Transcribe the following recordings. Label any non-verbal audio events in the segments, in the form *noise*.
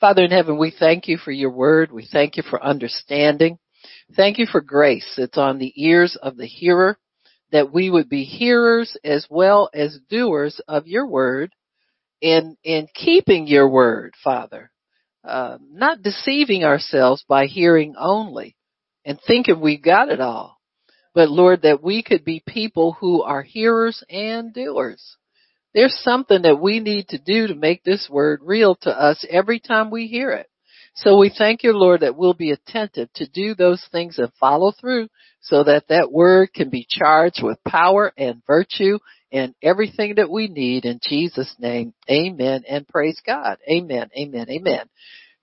Father in heaven, we thank you for your word. We thank you for understanding. Thank you for grace It's on the ears of the hearer, that we would be hearers as well as doers of your word in, in keeping your word, Father. Uh, not deceiving ourselves by hearing only and thinking we've got it all. But Lord, that we could be people who are hearers and doers. There's something that we need to do to make this word real to us every time we hear it. So we thank you, Lord, that we'll be attentive to do those things and follow through so that that word can be charged with power and virtue and everything that we need in Jesus name. Amen and praise God. Amen. Amen. Amen.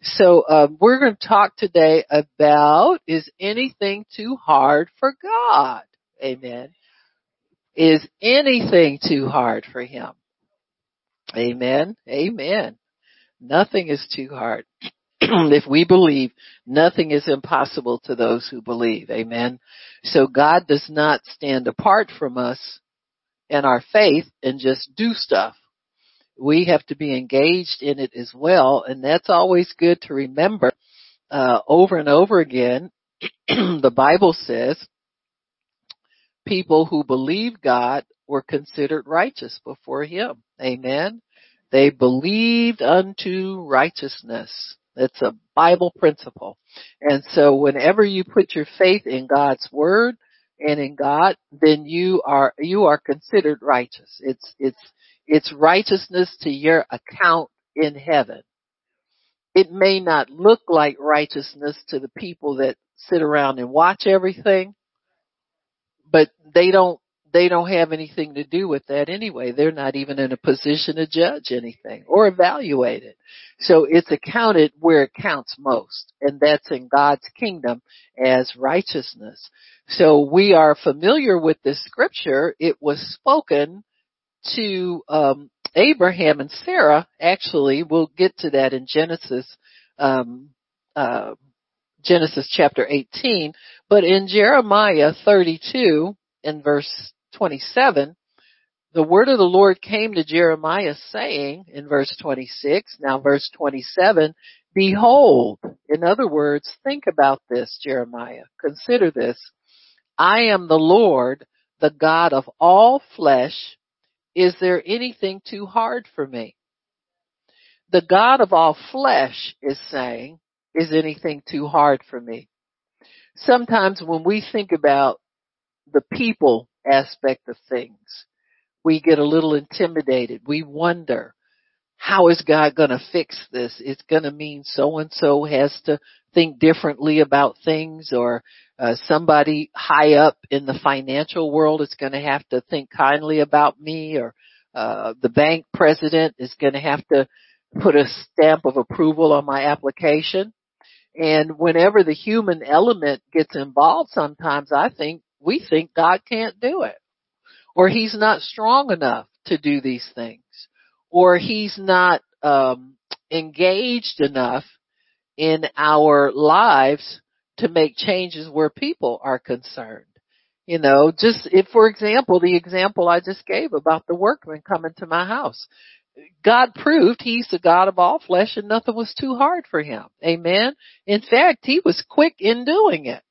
So um, we're going to talk today about is anything too hard for God? Amen. Is anything too hard for Him? Amen. Amen. Nothing is too hard. *clears throat* if we believe, nothing is impossible to those who believe. Amen. So God does not stand apart from us and our faith and just do stuff. We have to be engaged in it as well, and that's always good to remember uh, over and over again. *clears throat* the Bible says people who believe God were considered righteous before Him. Amen. They believed unto righteousness. It's a Bible principle. And so whenever you put your faith in God's word and in God, then you are, you are considered righteous. It's, it's, it's righteousness to your account in heaven. It may not look like righteousness to the people that sit around and watch everything, but they don't they don't have anything to do with that anyway. They're not even in a position to judge anything or evaluate it. So it's accounted where it counts most, and that's in God's kingdom as righteousness. So we are familiar with this scripture. It was spoken to um, Abraham and Sarah. Actually, we'll get to that in Genesis. Um, uh, Genesis chapter 18, but in Jeremiah 32 in verse 27, the word of the Lord came to Jeremiah saying in verse 26, now verse 27, behold, in other words, think about this, Jeremiah, consider this. I am the Lord, the God of all flesh. Is there anything too hard for me? The God of all flesh is saying, is anything too hard for me? Sometimes when we think about the people aspect of things, we get a little intimidated. We wonder, how is God going to fix this? It's going to mean so and so has to think differently about things or uh, somebody high up in the financial world is going to have to think kindly about me or uh, the bank president is going to have to put a stamp of approval on my application. And whenever the human element gets involved, sometimes I think we think God can't do it. Or he's not strong enough to do these things. Or he's not um, engaged enough in our lives to make changes where people are concerned. You know, just if for example, the example I just gave about the workman coming to my house. God proved he's the God of all flesh and nothing was too hard for him. Amen. In fact, he was quick in doing it.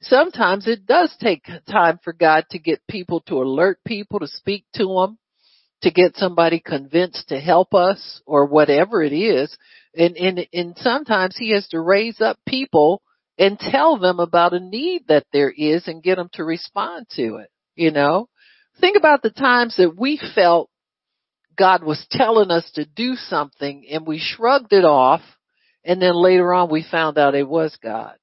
Sometimes it does take time for God to get people to alert people, to speak to them, to get somebody convinced to help us or whatever it is. And, and, and sometimes he has to raise up people and tell them about a need that there is and get them to respond to it. You know, think about the times that we felt God was telling us to do something and we shrugged it off and then later on we found out it was God.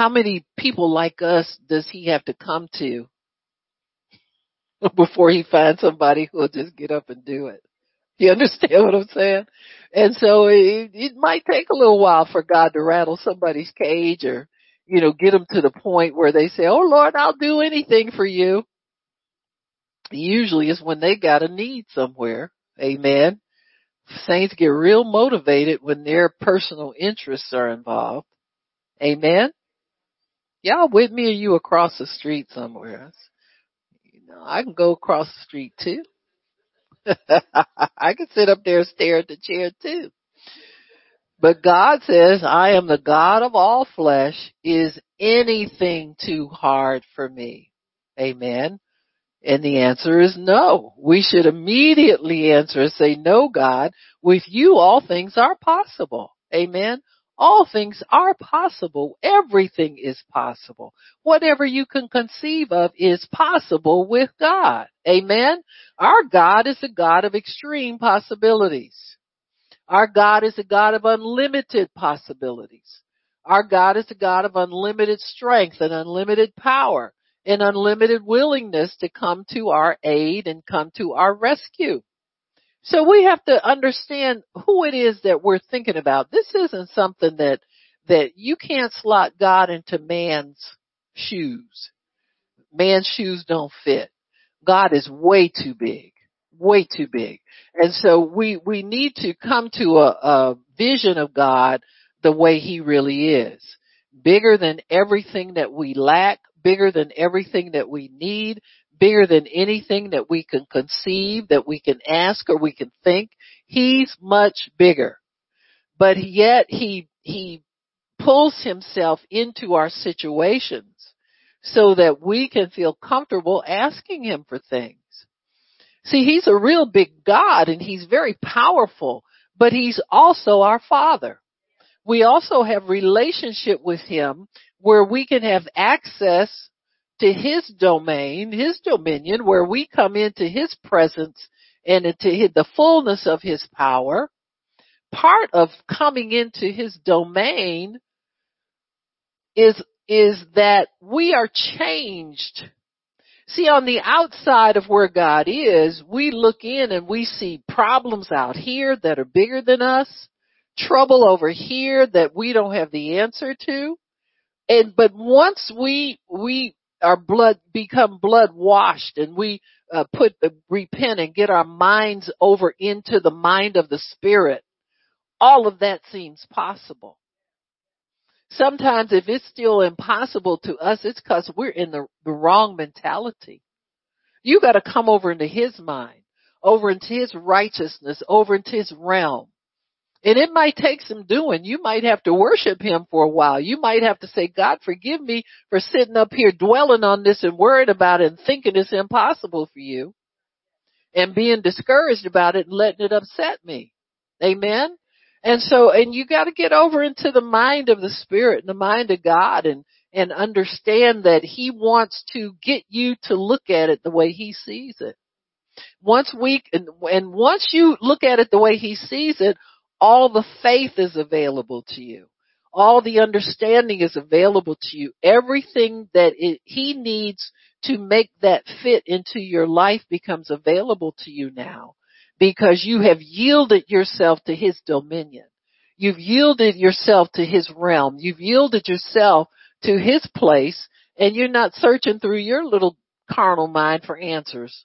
How many people like us does he have to come to *laughs* before he finds somebody who'll just get up and do it? You understand what I'm saying? And so it, it might take a little while for God to rattle somebody's cage or, you know, get them to the point where they say, Oh Lord, I'll do anything for you usually is when they got a need somewhere. Amen. Saints get real motivated when their personal interests are involved. Amen. Y'all with me or you across the street somewhere? You know, I can go across the street too. *laughs* I can sit up there and stare at the chair too. But God says, I am the God of all flesh. Is anything too hard for me? Amen. And the answer is no. We should immediately answer and say, no, God, with you all things are possible. Amen. All things are possible. Everything is possible. Whatever you can conceive of is possible with God. Amen. Our God is a God of extreme possibilities. Our God is a God of unlimited possibilities. Our God is a God of unlimited strength and unlimited power and unlimited willingness to come to our aid and come to our rescue. So we have to understand who it is that we're thinking about. This isn't something that, that you can't slot God into man's shoes. Man's shoes don't fit. God is way too big. Way too big. And so we, we need to come to a, a vision of God the way He really is. Bigger than everything that we lack, bigger than everything that we need, bigger than anything that we can conceive, that we can ask or we can think. He's much bigger. But yet he, he pulls himself into our situations so that we can feel comfortable asking him for things. See, he's a real big God and he's very powerful, but he's also our father. We also have relationship with him where we can have access to his domain, his dominion, where we come into his presence and into the fullness of his power. Part of coming into his domain is, is that we are changed. See, on the outside of where God is, we look in and we see problems out here that are bigger than us, trouble over here that we don't have the answer to. And, but once we, we our blood become blood washed and we uh, put uh, repent and get our minds over into the mind of the spirit. All of that seems possible. Sometimes if it's still impossible to us it's because we're in the, the wrong mentality. You got to come over into his mind over into his righteousness over into his realm and it might take some doing. You might have to worship him for a while. You might have to say, God, forgive me for sitting up here dwelling on this and worried about it and thinking it's impossible for you and being discouraged about it and letting it upset me. Amen. And so, and you got to get over into the mind of the Spirit and the mind of God and, and understand that He wants to get you to look at it the way He sees it. Once we, and, and once you look at it the way He sees it, all the faith is available to you. All the understanding is available to you. Everything that it, he needs to make that fit into your life becomes available to you now because you have yielded yourself to his dominion. You've yielded yourself to his realm. You've yielded yourself to his place and you're not searching through your little carnal mind for answers.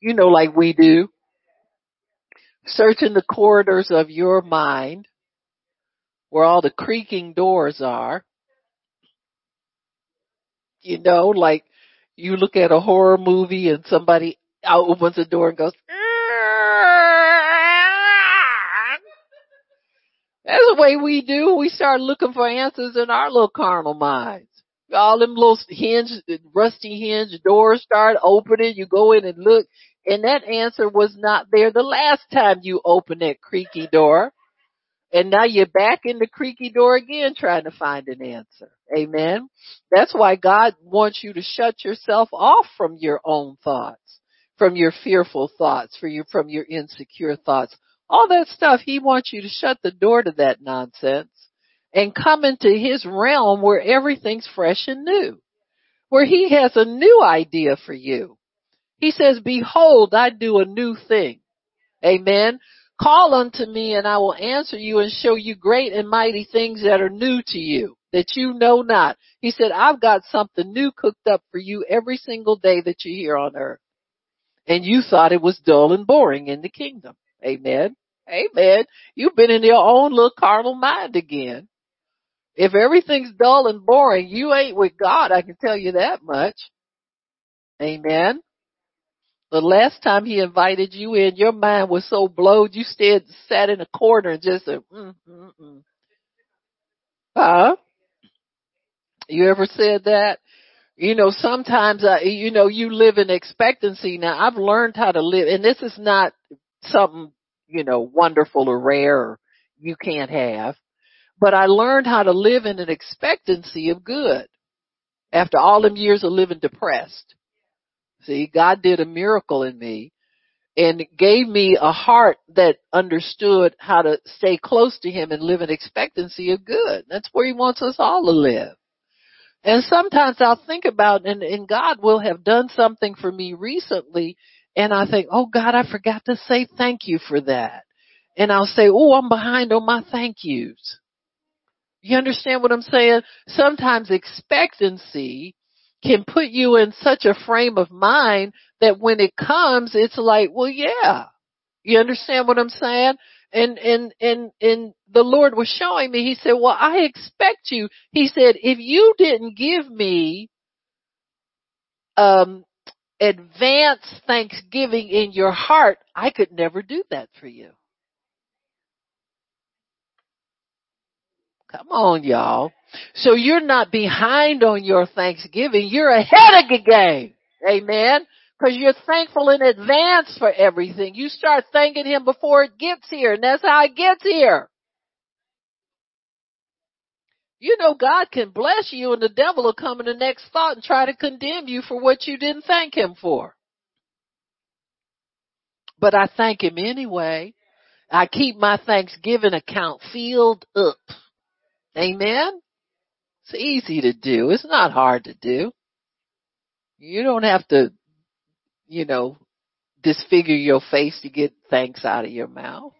You know, like we do searching the corridors of your mind where all the creaking doors are. You know, like you look at a horror movie and somebody opens the door and goes, that's the way we do. We start looking for answers in our little carnal minds. All them little hinge, rusty hinge doors start opening. You go in and look and that answer was not there the last time you opened that creaky door. And now you're back in the creaky door again trying to find an answer. Amen. That's why God wants you to shut yourself off from your own thoughts, from your fearful thoughts, for your, from your insecure thoughts. All that stuff, He wants you to shut the door to that nonsense and come into His realm where everything's fresh and new, where He has a new idea for you he says, behold, I do a new thing. Amen. Call unto me and I will answer you and show you great and mighty things that are new to you that you know not. He said, I've got something new cooked up for you every single day that you're here on earth. And you thought it was dull and boring in the kingdom. Amen. Amen. You've been in your own little carnal mind again. If everything's dull and boring, you ain't with God, I can tell you that much. Amen. The last time he invited you in, your mind was so blowed, you stayed, sat in a corner and just said, mm, mm, mm. Huh? You ever said that? You know, sometimes I, you know, you live in expectancy. Now I've learned how to live, and this is not something, you know, wonderful or rare or you can't have, but I learned how to live in an expectancy of good after all them years of living depressed. See, God did a miracle in me and gave me a heart that understood how to stay close to Him and live in expectancy of good. That's where He wants us all to live. And sometimes I'll think about, and, and God will have done something for me recently, and I think, oh God, I forgot to say thank you for that. And I'll say, oh, I'm behind on my thank yous. You understand what I'm saying? Sometimes expectancy can put you in such a frame of mind that when it comes, it's like, well, yeah. You understand what I'm saying? and and and and the Lord was showing me. He said, "Well, I expect you." He said, "If you didn't give me um advance thanksgiving in your heart, I could never do that for you." Come on, y'all. So you're not behind on your thanksgiving. You're ahead of the game. Amen. Because you're thankful in advance for everything. You start thanking Him before it gets here, and that's how it gets here. You know God can bless you and the devil will come in the next thought and try to condemn you for what you didn't thank him for. But I thank him anyway. I keep my Thanksgiving account filled up. Amen? It's easy to do. It's not hard to do. You don't have to, you know, disfigure your face to get thanks out of your mouth.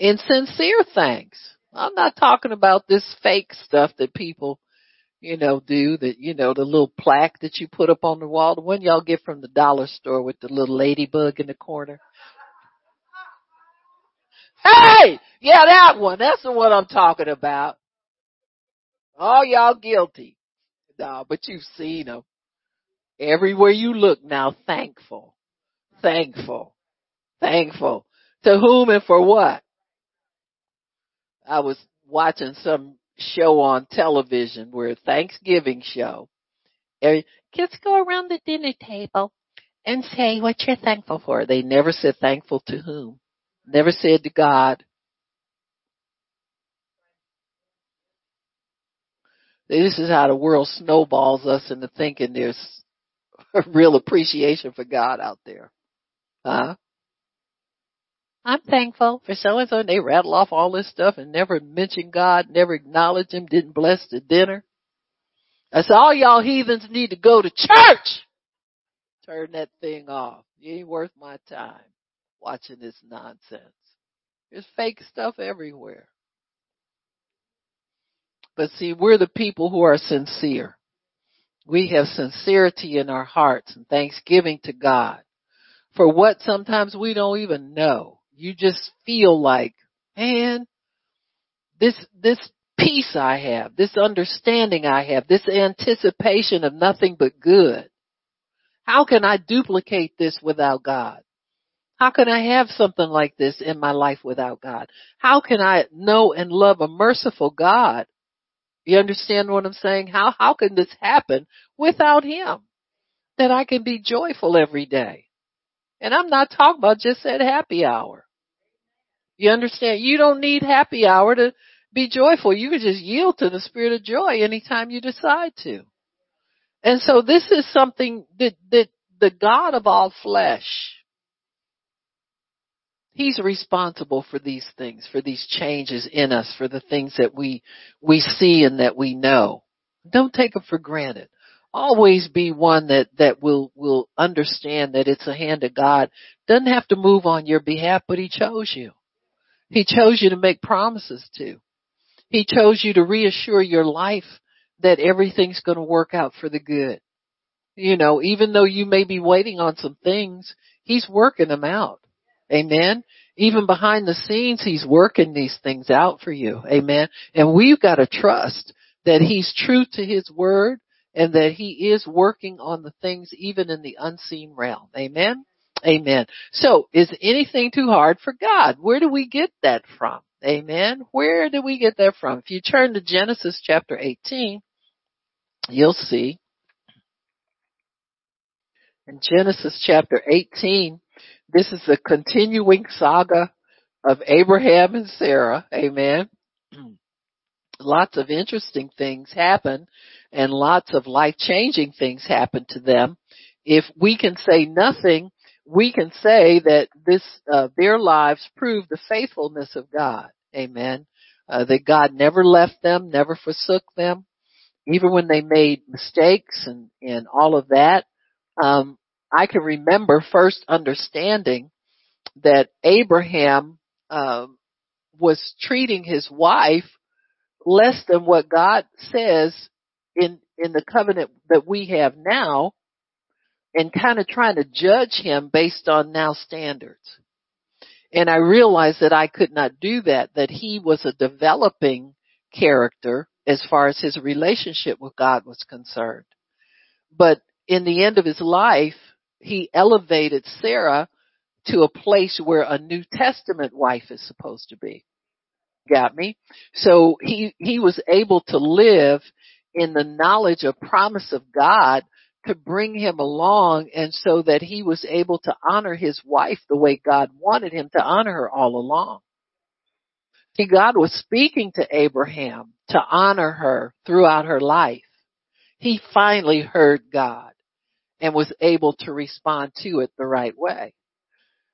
And sincere thanks. I'm not talking about this fake stuff that people you know, do that, you know, the little plaque that you put up on the wall, the one y'all get from the dollar store with the little ladybug in the corner. Hey! Yeah, that one. That's the one I'm talking about. All y'all guilty. No, but you've seen them. Everywhere you look now, thankful. Thankful. Thankful. To whom and for what? I was watching some show on television where Thanksgiving show. And Kids go around the dinner table and say what you're thankful for. They never said thankful to whom. Never said to God. This is how the world snowballs us into thinking there's a *laughs* real appreciation for God out there. Huh? I'm thankful for so and so. They rattle off all this stuff and never mention God, never acknowledge Him, didn't bless the dinner. I said, all y'all heathens need to go to church. Turn that thing off. You ain't worth my time watching this nonsense. There's fake stuff everywhere. But see, we're the people who are sincere. We have sincerity in our hearts and thanksgiving to God for what sometimes we don't even know you just feel like, man, this, this peace I have, this understanding I have, this anticipation of nothing but good. How can I duplicate this without God? How can I have something like this in my life without God? How can I know and love a merciful God? You understand what I'm saying? How, how can this happen without Him? That I can be joyful every day. And I'm not talking about just at happy hour. You understand? You don't need happy hour to be joyful. You can just yield to the spirit of joy anytime you decide to. And so this is something that, that the God of all flesh, He's responsible for these things, for these changes in us, for the things that we, we see and that we know. Don't take them for granted always be one that that will will understand that it's a hand of God. Doesn't have to move on your behalf, but He chose you. He chose you to make promises to. He chose you to reassure your life that everything's going to work out for the good. You know, even though you may be waiting on some things, He's working them out. Amen. Even behind the scenes, He's working these things out for you. Amen. And we've got to trust that He's true to His word and that He is working on the things even in the unseen realm. Amen. Amen. So is anything too hard for God? Where do we get that from? Amen. Where do we get that from? If you turn to Genesis chapter 18, you'll see in Genesis chapter 18, this is the continuing saga of Abraham and Sarah. Amen. *clears throat* lots of interesting things happen and lots of life changing things happen to them. If we can say nothing, we can say that this, uh, their lives prove the faithfulness of God. Amen. Uh, that God never left them, never forsook them, even when they made mistakes and, and all of that. Um, I can remember first understanding that Abraham, um, was treating his wife less than what God says in, in the covenant that we have now and kind of trying to judge him based on now standards. And I realized that I could not do that, that he was a developing character as far as his relationship with God was concerned. But in the end of his life, he elevated Sarah to a place where a New Testament wife is supposed to be got me. So he, he was able to live in the knowledge of promise of God to bring him along and so that he was able to honor his wife the way God wanted him to honor her all along. See, God was speaking to Abraham to honor her throughout her life. He finally heard God and was able to respond to it the right way.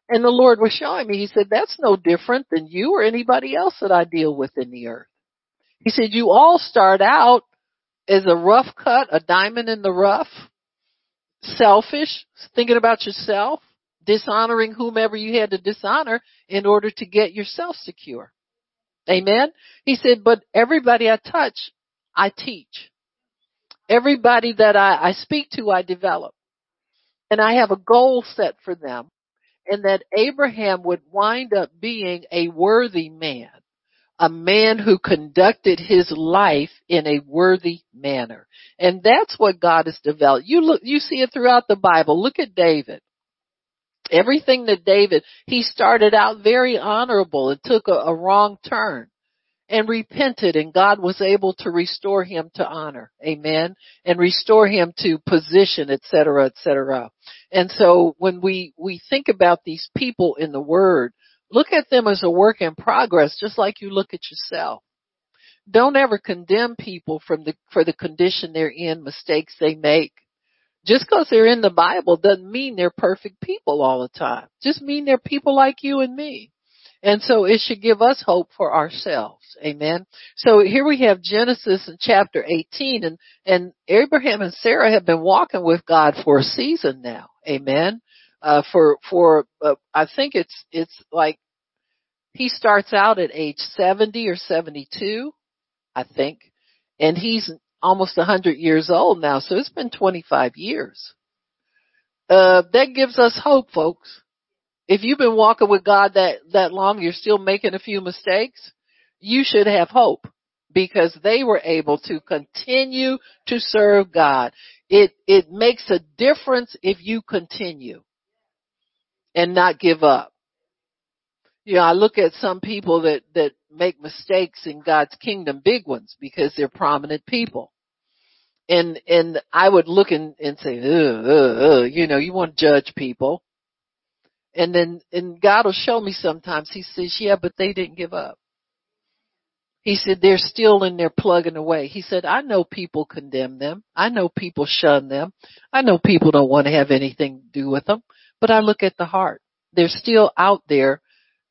And the Lord was showing me, He said, that's no different than you or anybody else that I deal with in the earth. He said, you all start out as a rough cut, a diamond in the rough, selfish, thinking about yourself, dishonoring whomever you had to dishonor in order to get yourself secure. Amen. He said, but everybody I touch, I teach. Everybody that I, I speak to, I develop. And I have a goal set for them and that Abraham would wind up being a worthy man, a man who conducted his life in a worthy manner. And that's what God has developed. You look, you see it throughout the Bible. Look at David. Everything that David, he started out very honorable and took a, a wrong turn and repented and God was able to restore him to honor. Amen. And restore him to position, etc., etc. And so when we, we think about these people in the word, look at them as a work in progress, just like you look at yourself. Don't ever condemn people from the, for the condition they're in, mistakes they make. Just because they're in the Bible doesn't mean they're perfect people all the time. Just mean they're people like you and me. And so it should give us hope for ourselves. Amen. So here we have Genesis in chapter 18 and, and Abraham and Sarah have been walking with God for a season now. Amen. Uh, for, for, uh, I think it's, it's like he starts out at age 70 or 72, I think, and he's almost 100 years old now, so it's been 25 years. Uh, that gives us hope, folks if you've been walking with God that, that long, you're still making a few mistakes, you should have hope because they were able to continue to serve God. It, it makes a difference if you continue and not give up. You know, I look at some people that, that make mistakes in God's kingdom, big ones, because they're prominent people. And, and I would look and, and say, ugh, ugh, ugh, you know, you want to judge people. And then, and God will show me sometimes. He says, yeah, but they didn't give up. He said, they're still in there plugging away. He said, I know people condemn them. I know people shun them. I know people don't want to have anything to do with them, but I look at the heart. They're still out there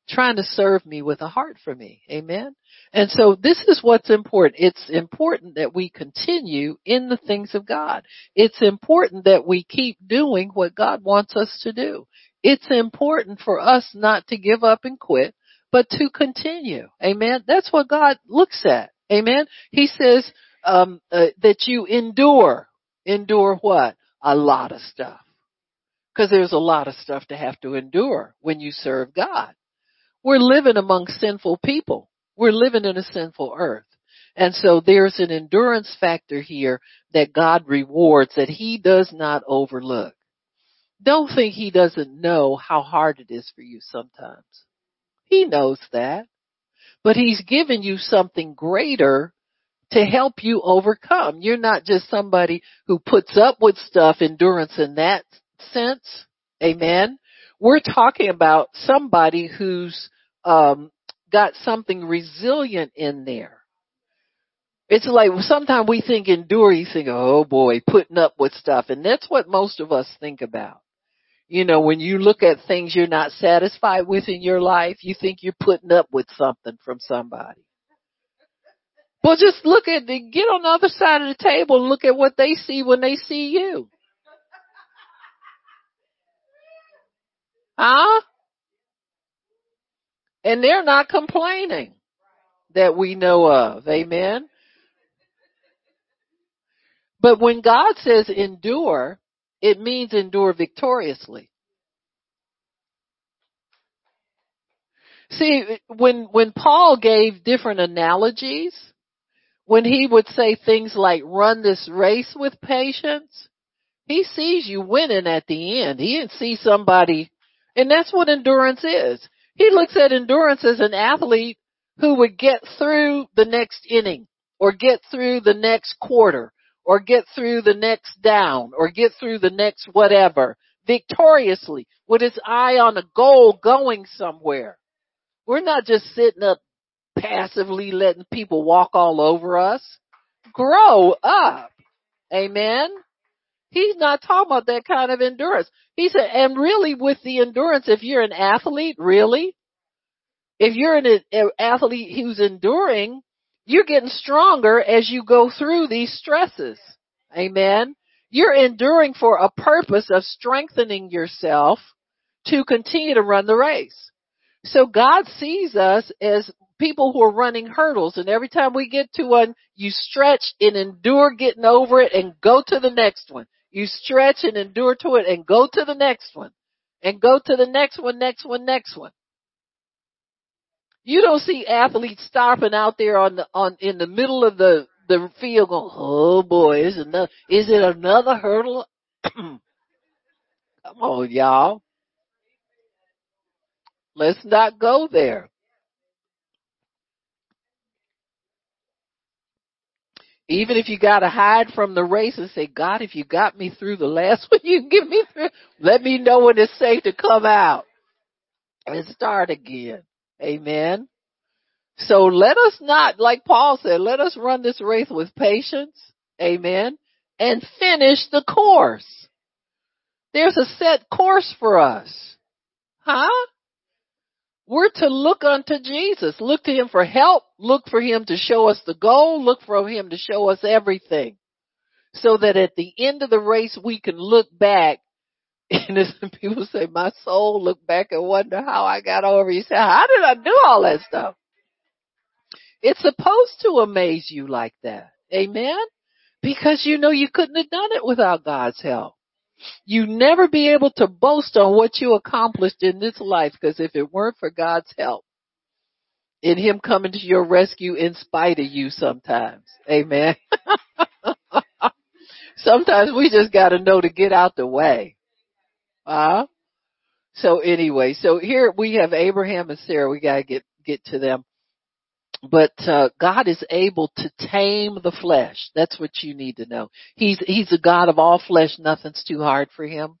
trying to serve me with a heart for me. Amen. And so this is what's important. It's important that we continue in the things of God. It's important that we keep doing what God wants us to do it's important for us not to give up and quit, but to continue. Amen. That's what God looks at. Amen. He says um, uh, that you endure. Endure what? A lot of stuff. Because there's a lot of stuff to have to endure when you serve God. We're living among sinful people. We're living in a sinful earth. And so there's an endurance factor here that God rewards that He does not overlook. Don't think he doesn't know how hard it is for you sometimes. He knows that. but he's given you something greater to help you overcome. You're not just somebody who puts up with stuff, endurance in that sense. Amen. We're talking about somebody who's um, got something resilient in there. It's like sometimes we think endure, you think, oh boy, putting up with stuff. And that's what most of us think about. You know, when you look at things you're not satisfied with in your life, you think you're putting up with something from somebody. Well, just look at the, get on the other side of the table and look at what they see when they see you. Huh? And they're not complaining that we know of. Amen. But when God says endure, it means endure victoriously. See, when, when Paul gave different analogies, when he would say things like run this race with patience, he sees you winning at the end. He didn't see somebody, and that's what endurance is. He looks at endurance as an athlete who would get through the next inning or get through the next quarter or get through the next down or get through the next whatever victoriously with his eye on a goal going somewhere. We're not just sitting up passively letting people walk all over us. Grow up. Amen. He's not talking about that kind of endurance. He said, and really with the endurance, if you're an athlete, really, if you're an, athlete who's enduring, you're getting stronger as you go through these stresses. Amen. You're enduring for a purpose of strengthening yourself to continue to run the race. So God sees us as people who are running hurdles and every time we get to one, you stretch and endure getting over it and go to the next one. You stretch and endure to it and go to the next one and go to the next one, next one, next one. You don't see athletes stopping out there on the, on, in the middle of the, the field going, oh boy, is another, is it another hurdle? *clears throat* Come on, y'all. Let's not go there. Even if you gotta hide from the race and say, God, if you got me through the last *laughs* one, you get me through. Let me know when it's safe to come out and start again. Amen. So let us not, like Paul said, let us run this race with patience. Amen. And finish the course. There's a set course for us. Huh? We're to look unto Jesus. Look to Him for help. Look for Him to show us the goal. Look for Him to show us everything. So that at the end of the race we can look back *laughs* as people say, my soul look back and wonder how I got over. You say, how did I do all that stuff? It's supposed to amaze you like that. Amen? Because you know you couldn't have done it without God's help. You never be able to boast on what you accomplished in this life because if it weren't for God's help, in Him coming to your rescue in spite of you sometimes. Amen. *laughs* sometimes we just gotta know to get out the way. Uh, so anyway, so here we have Abraham and Sarah. We gotta get, get to them. But, uh, God is able to tame the flesh. That's what you need to know. He's, He's a God of all flesh. Nothing's too hard for Him.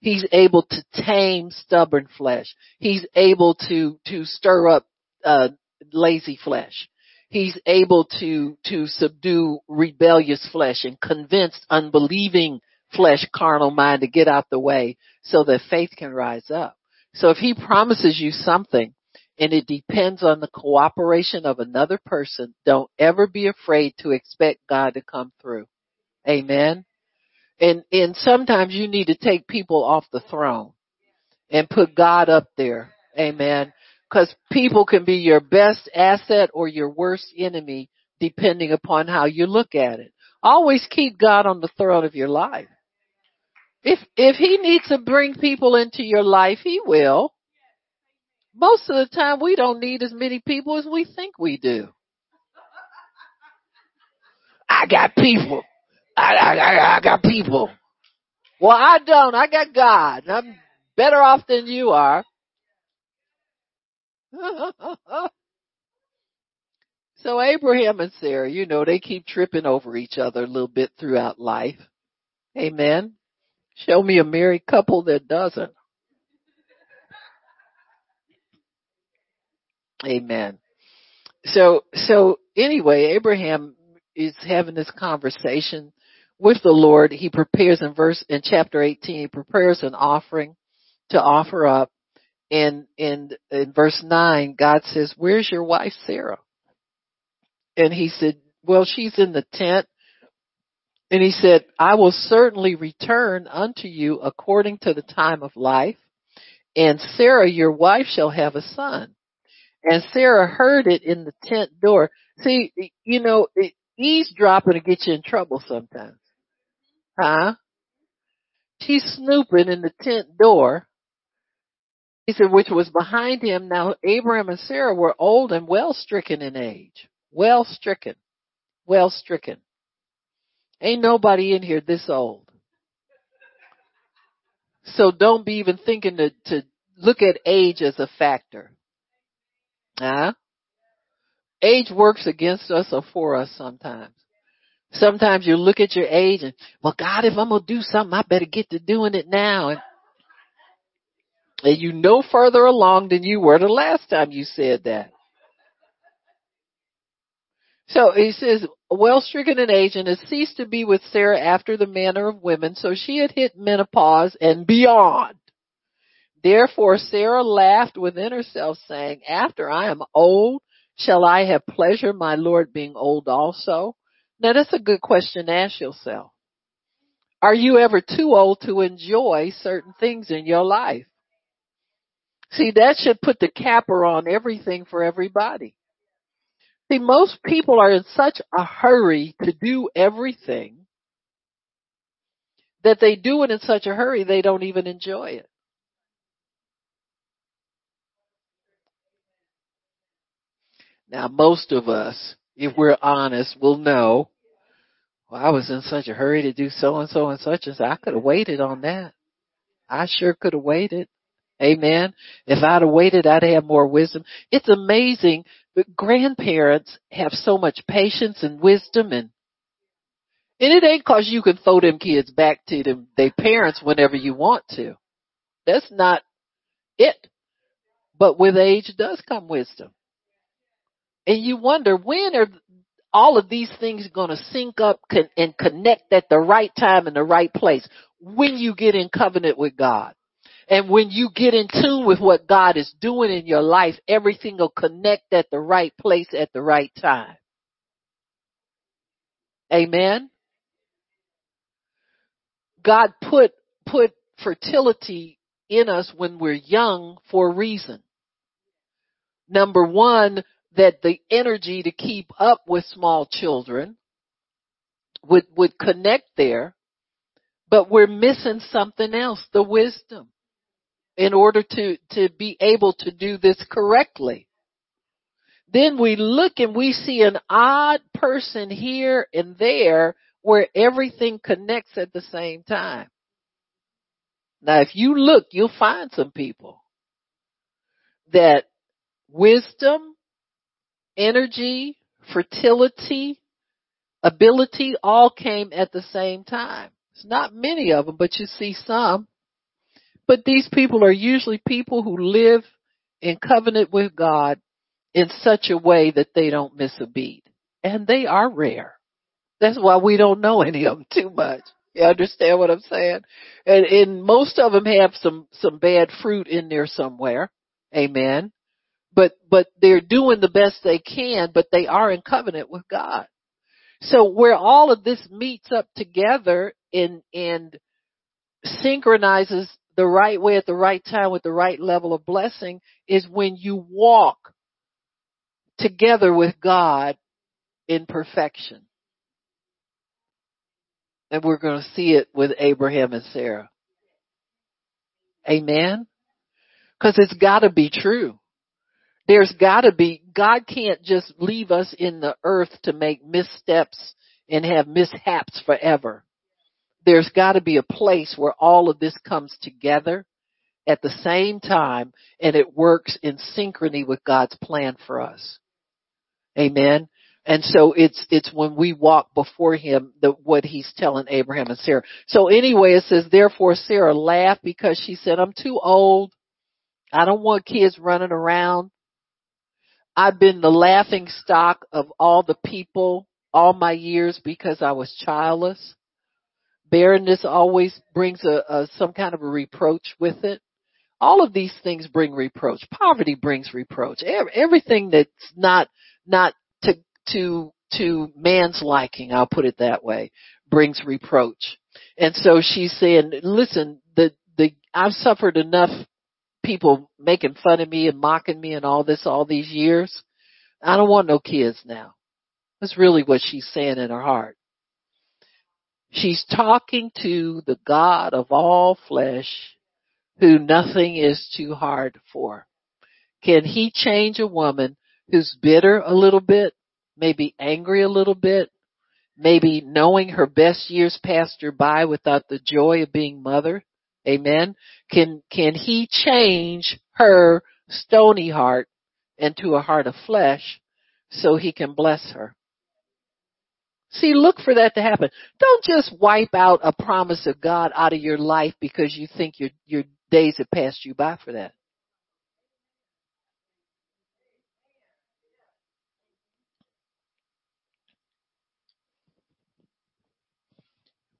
He's able to tame stubborn flesh. He's able to, to stir up, uh, lazy flesh. He's able to, to subdue rebellious flesh and convince unbelieving flesh, carnal mind to get out the way so that faith can rise up. So if he promises you something and it depends on the cooperation of another person, don't ever be afraid to expect God to come through. Amen. And, and sometimes you need to take people off the throne and put God up there. Amen. Cause people can be your best asset or your worst enemy depending upon how you look at it. Always keep God on the throne of your life. If, if he needs to bring people into your life, he will. Most of the time we don't need as many people as we think we do. I got people. I, I, I got people. Well, I don't. I got God. I'm better off than you are. *laughs* So Abraham and Sarah, you know, they keep tripping over each other a little bit throughout life. Amen. Show me a married couple that doesn't. Amen. So, so anyway, Abraham is having this conversation with the Lord. He prepares in verse, in chapter 18, he prepares an offering to offer up. And in, in verse 9, God says, where's your wife Sarah? And he said, well, she's in the tent. And he said, I will certainly return unto you according to the time of life. And Sarah, your wife, shall have a son. And Sarah heard it in the tent door. See, you know, eavesdropping to get you in trouble sometimes. Huh? She's snooping in the tent door. He said, which was behind him. Now Abraham and Sarah were old and well stricken in age. Well stricken. Well stricken. Ain't nobody in here this old. So don't be even thinking to, to look at age as a factor. Huh? Age works against us or for us sometimes. Sometimes you look at your age and, well God, if I'm gonna do something, I better get to doing it now. And, and you know further along than you were the last time you said that. So he says, well stricken in age and has ceased to be with Sarah after the manner of women, so she had hit menopause and beyond. Therefore Sarah laughed within herself saying, after I am old, shall I have pleasure my Lord being old also? Now that's a good question to ask yourself. Are you ever too old to enjoy certain things in your life? See, that should put the capper on everything for everybody. See, most people are in such a hurry to do everything that they do it in such a hurry they don't even enjoy it. Now, most of us, if we're honest, will know, well, I was in such a hurry to do so and so and such and so. I could have waited on that. I sure could have waited. Amen. If I'd have waited, I'd have more wisdom. It's amazing, but grandparents have so much patience and wisdom and and it ain't cause you can throw them kids back to them, their parents whenever you want to. That's not it. But with age does come wisdom. And you wonder when are all of these things going to sync up and connect at the right time in the right place when you get in covenant with God. And when you get in tune with what God is doing in your life, everything will connect at the right place at the right time. Amen. God put, put fertility in us when we're young for a reason. Number one, that the energy to keep up with small children would, would connect there, but we're missing something else, the wisdom in order to, to be able to do this correctly. Then we look and we see an odd person here and there where everything connects at the same time. Now if you look, you'll find some people that wisdom, energy, fertility, ability all came at the same time. It's not many of them, but you see some. But these people are usually people who live in covenant with God in such a way that they don't miss a beat. And they are rare. That's why we don't know any of them too much. You understand what I'm saying? And, and most of them have some, some bad fruit in there somewhere. Amen. But, but they're doing the best they can, but they are in covenant with God. So where all of this meets up together and, and synchronizes the right way at the right time with the right level of blessing is when you walk together with God in perfection. And we're going to see it with Abraham and Sarah. Amen? Cause it's gotta be true. There's gotta be, God can't just leave us in the earth to make missteps and have mishaps forever there's got to be a place where all of this comes together at the same time and it works in synchrony with God's plan for us. Amen. And so it's, it's when we walk before him that what he's telling Abraham and Sarah. So anyway, it says, therefore Sarah laughed because she said, I'm too old. I don't want kids running around. I've been the laughing stock of all the people all my years because I was childless. Barrenness always brings a, a some kind of a reproach with it. All of these things bring reproach. Poverty brings reproach. Everything that's not not to to to man's liking, I'll put it that way, brings reproach. And so she's saying, listen, the the I've suffered enough people making fun of me and mocking me and all this all these years. I don't want no kids now. That's really what she's saying in her heart. She's talking to the God of all flesh who nothing is too hard for. Can he change a woman who's bitter a little bit, maybe angry a little bit, maybe knowing her best years passed her by without the joy of being mother? Amen. Can, can he change her stony heart into a heart of flesh so he can bless her? See, look for that to happen. Don't just wipe out a promise of God out of your life because you think your, your days have passed you by for that.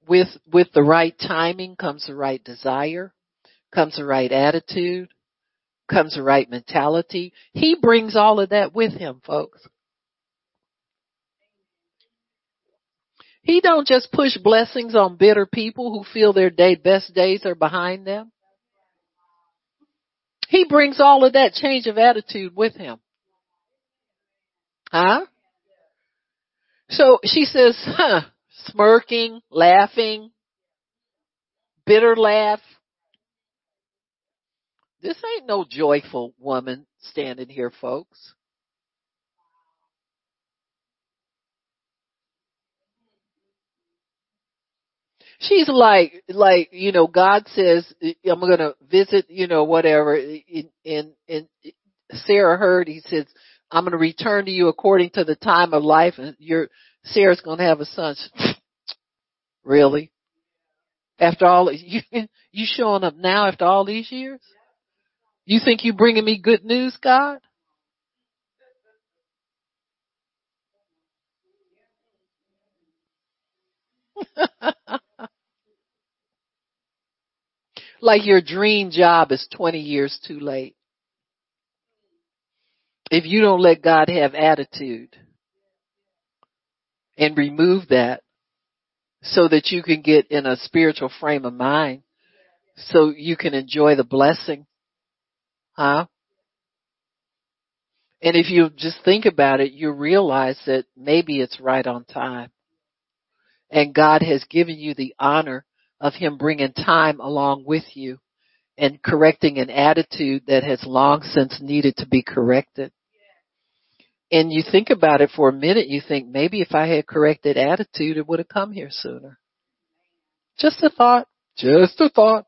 With, with the right timing comes the right desire, comes the right attitude, comes the right mentality. He brings all of that with him, folks. He don't just push blessings on bitter people who feel their day best days are behind them. He brings all of that change of attitude with him. Huh? So she says, huh, smirking, laughing, bitter laugh. This ain't no joyful woman standing here, folks. She's like like you know god says i'm going to visit you know whatever. And and sarah heard he says i'm going to return to you according to the time of life and your sarah's going to have a son. *laughs* Really? After all *laughs* you you showing up now after all these years? You think you bringing me good news god *laughs* like your dream job is 20 years too late. If you don't let God have attitude and remove that so that you can get in a spiritual frame of mind so you can enjoy the blessing. Huh? And if you just think about it, you realize that maybe it's right on time. And God has given you the honor of him bringing time along with you and correcting an attitude that has long since needed to be corrected. And you think about it for a minute, you think maybe if I had corrected attitude, it would have come here sooner. Just a thought. Just a thought.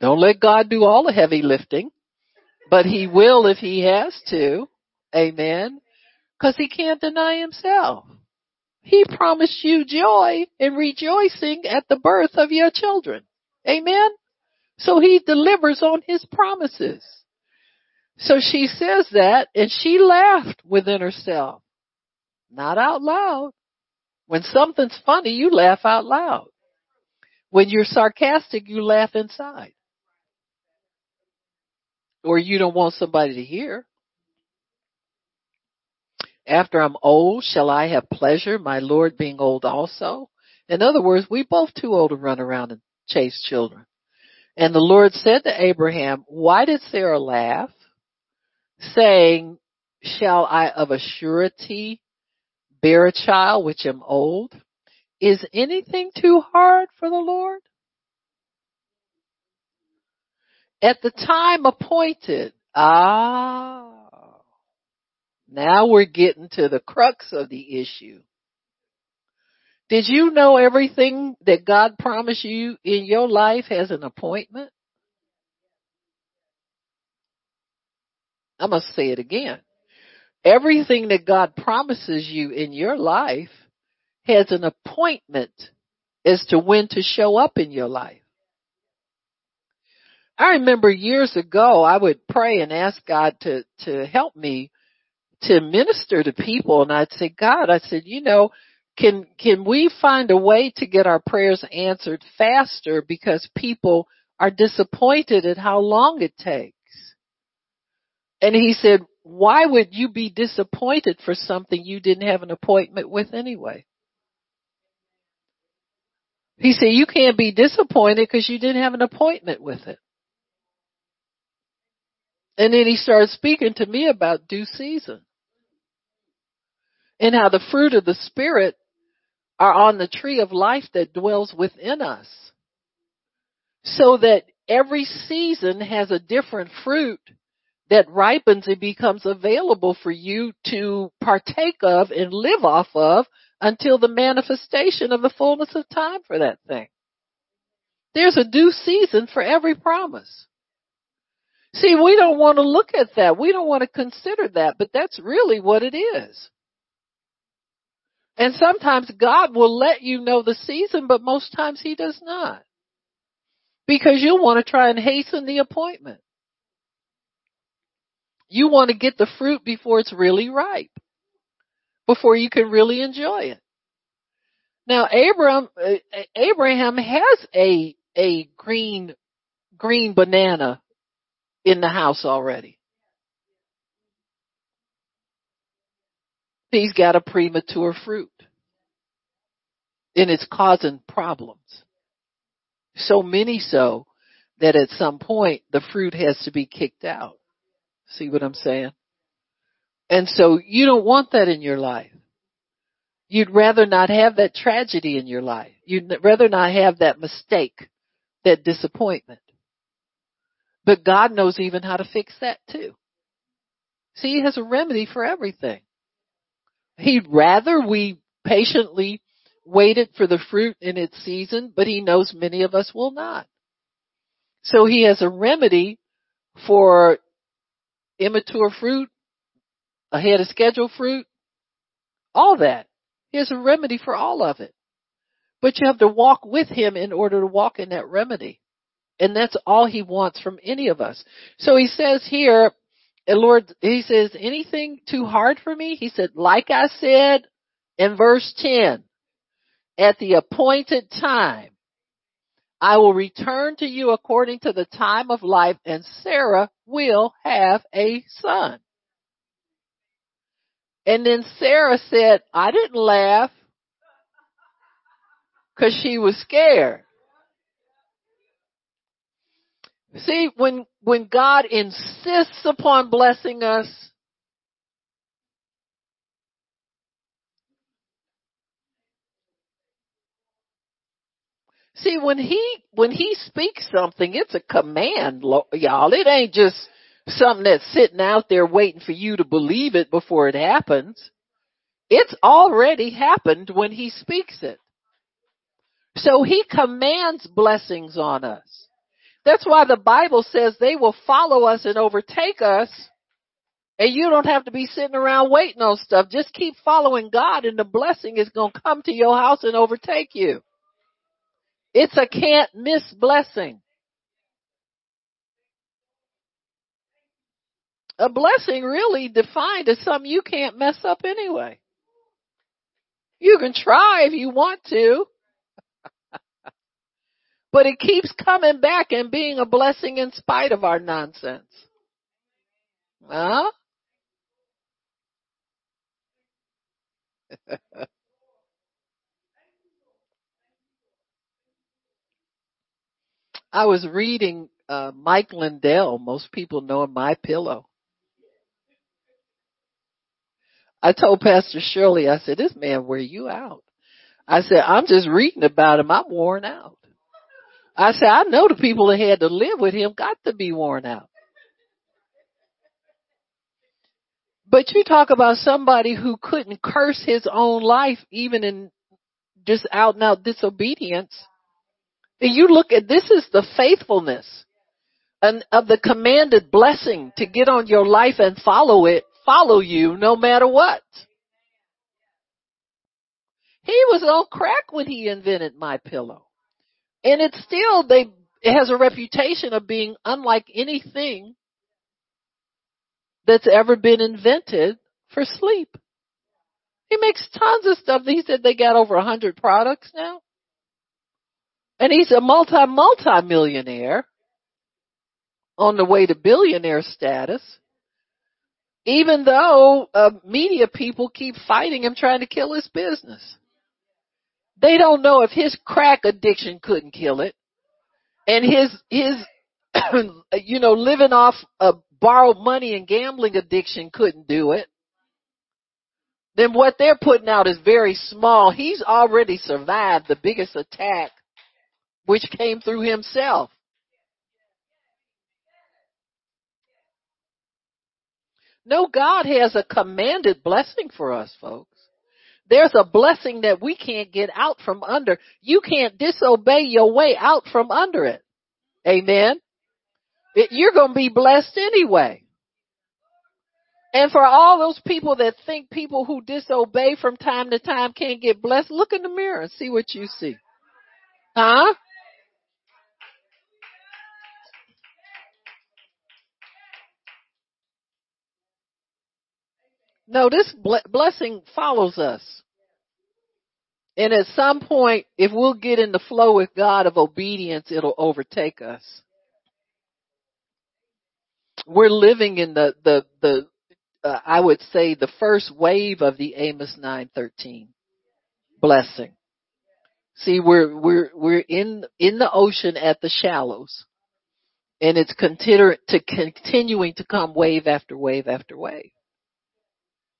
Don't let God do all the heavy lifting, but he will if he has to. Amen. Cause he can't deny himself. He promised you joy and rejoicing at the birth of your children. Amen. So he delivers on his promises. So she says that and she laughed within herself. Not out loud. When something's funny, you laugh out loud. When you're sarcastic, you laugh inside. Or you don't want somebody to hear. After I'm old, shall I have pleasure, my Lord being old also? In other words, we both too old to run around and chase children. And the Lord said to Abraham, why did Sarah laugh? Saying, shall I of a surety bear a child which am old? Is anything too hard for the Lord? At the time appointed, ah, now we're getting to the crux of the issue. Did you know everything that God promised you in your life has an appointment? I must say it again. everything that God promises you in your life has an appointment as to when to show up in your life. I remember years ago I would pray and ask God to, to help me to minister to people and I'd say, God, I said, you know, can, can we find a way to get our prayers answered faster because people are disappointed at how long it takes? And he said, why would you be disappointed for something you didn't have an appointment with anyway? He said, you can't be disappointed because you didn't have an appointment with it. And then he started speaking to me about due season and how the fruit of the Spirit are on the tree of life that dwells within us. So that every season has a different fruit that ripens and becomes available for you to partake of and live off of until the manifestation of the fullness of time for that thing. There's a due season for every promise. See, we don't want to look at that. We don't want to consider that, but that's really what it is. And sometimes God will let you know the season, but most times He does not. Because you'll want to try and hasten the appointment. You want to get the fruit before it's really ripe. Before you can really enjoy it. Now Abraham, uh, Abraham has a, a green, green banana in the house already. He's got a premature fruit. And it's causing problems. So many so that at some point the fruit has to be kicked out. See what I'm saying? And so you don't want that in your life. You'd rather not have that tragedy in your life. You'd rather not have that mistake, that disappointment. But God knows even how to fix that too. See, He has a remedy for everything. He'd rather we patiently waited for the fruit in its season, but He knows many of us will not. So He has a remedy for immature fruit, ahead of schedule fruit, all that. He has a remedy for all of it. But you have to walk with Him in order to walk in that remedy. And that's all he wants from any of us. So he says here, Lord, he says, anything too hard for me? He said, like I said in verse 10, at the appointed time, I will return to you according to the time of life and Sarah will have a son. And then Sarah said, I didn't laugh because she was scared. See, when, when God insists upon blessing us, See, when he, when he speaks something, it's a command, y'all. It ain't just something that's sitting out there waiting for you to believe it before it happens. It's already happened when he speaks it. So he commands blessings on us. That's why the Bible says they will follow us and overtake us. And you don't have to be sitting around waiting on stuff. Just keep following God and the blessing is going to come to your house and overtake you. It's a can't miss blessing. A blessing really defined as something you can't mess up anyway. You can try if you want to. But it keeps coming back and being a blessing in spite of our nonsense. Huh? *laughs* I was reading uh, Mike Lindell. Most people know him, My Pillow. I told Pastor Shirley, I said, this man wear you out. I said, I'm just reading about him. I'm worn out. I said, I know the people that had to live with him got to be worn out. But you talk about somebody who couldn't curse his own life even in just out and out disobedience. And you look at this is the faithfulness and of the commanded blessing to get on your life and follow it follow you no matter what. He was on crack when he invented my pillow. And it's still they it has a reputation of being unlike anything that's ever been invented for sleep. He makes tons of stuff. He said they got over a hundred products now. And he's a multi multi millionaire on the way to billionaire status. Even though uh, media people keep fighting him trying to kill his business. They don't know if his crack addiction couldn't kill it and his, his, *clears throat* you know, living off borrowed money and gambling addiction couldn't do it. Then what they're putting out is very small. He's already survived the biggest attack, which came through himself. No, God has a commanded blessing for us, folks. There's a blessing that we can't get out from under. You can't disobey your way out from under it. Amen. It, you're going to be blessed anyway. And for all those people that think people who disobey from time to time can't get blessed, look in the mirror and see what you see. Huh? No, this blessing follows us. And at some point, if we'll get in the flow with God of obedience, it'll overtake us. We're living in the, the, the, uh, I would say the first wave of the Amos 913 blessing. See, we're, we're, we're in, in the ocean at the shallows and it's consider, to continuing to come wave after wave after wave.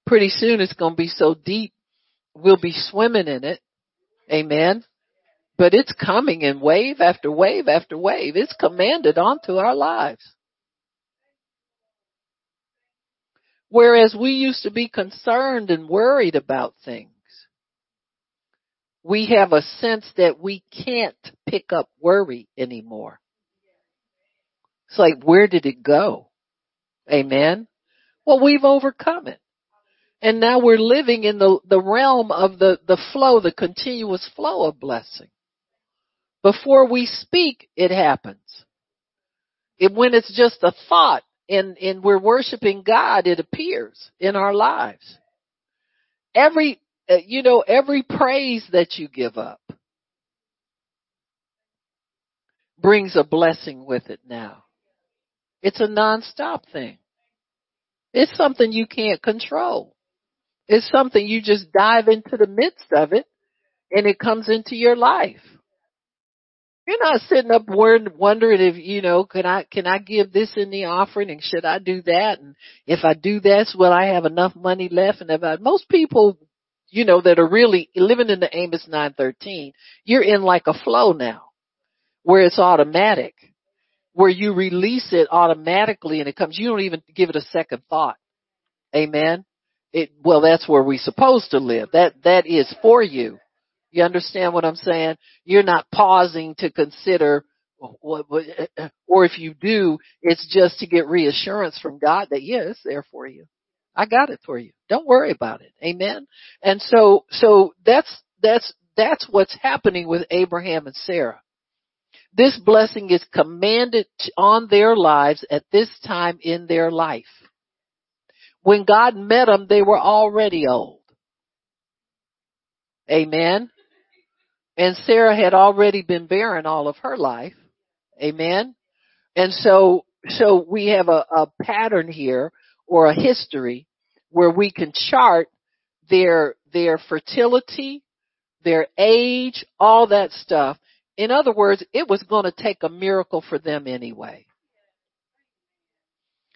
Pretty soon it's going to be so deep we'll be swimming in it. Amen. But it's coming in wave after wave after wave. It's commanded onto our lives. Whereas we used to be concerned and worried about things. We have a sense that we can't pick up worry anymore. It's like, where did it go? Amen. Well, we've overcome it. And now we're living in the, the realm of the, the flow, the continuous flow of blessing. Before we speak, it happens. It, when it's just a thought and, and we're worshiping God, it appears in our lives. Every, uh, you know, every praise that you give up brings a blessing with it now. It's a nonstop thing. It's something you can't control. It's something you just dive into the midst of it and it comes into your life. You're not sitting up wondering if, you know, can I, can I give this in the offering and should I do that? And if I do this, will I have enough money left? And if I, most people, you know, that are really living in the Amos 913, you're in like a flow now where it's automatic, where you release it automatically and it comes, you don't even give it a second thought. Amen it, well, that's where we're supposed to live. That, that is for you. You understand what I'm saying? You're not pausing to consider what, what, or if you do, it's just to get reassurance from God that yeah, it's there for you. I got it for you. Don't worry about it. Amen. And so, so that's, that's, that's what's happening with Abraham and Sarah. This blessing is commanded on their lives at this time in their life. When God met them, they were already old. Amen. And Sarah had already been barren all of her life. Amen. And so, so we have a, a pattern here or a history where we can chart their, their fertility, their age, all that stuff. In other words, it was going to take a miracle for them anyway.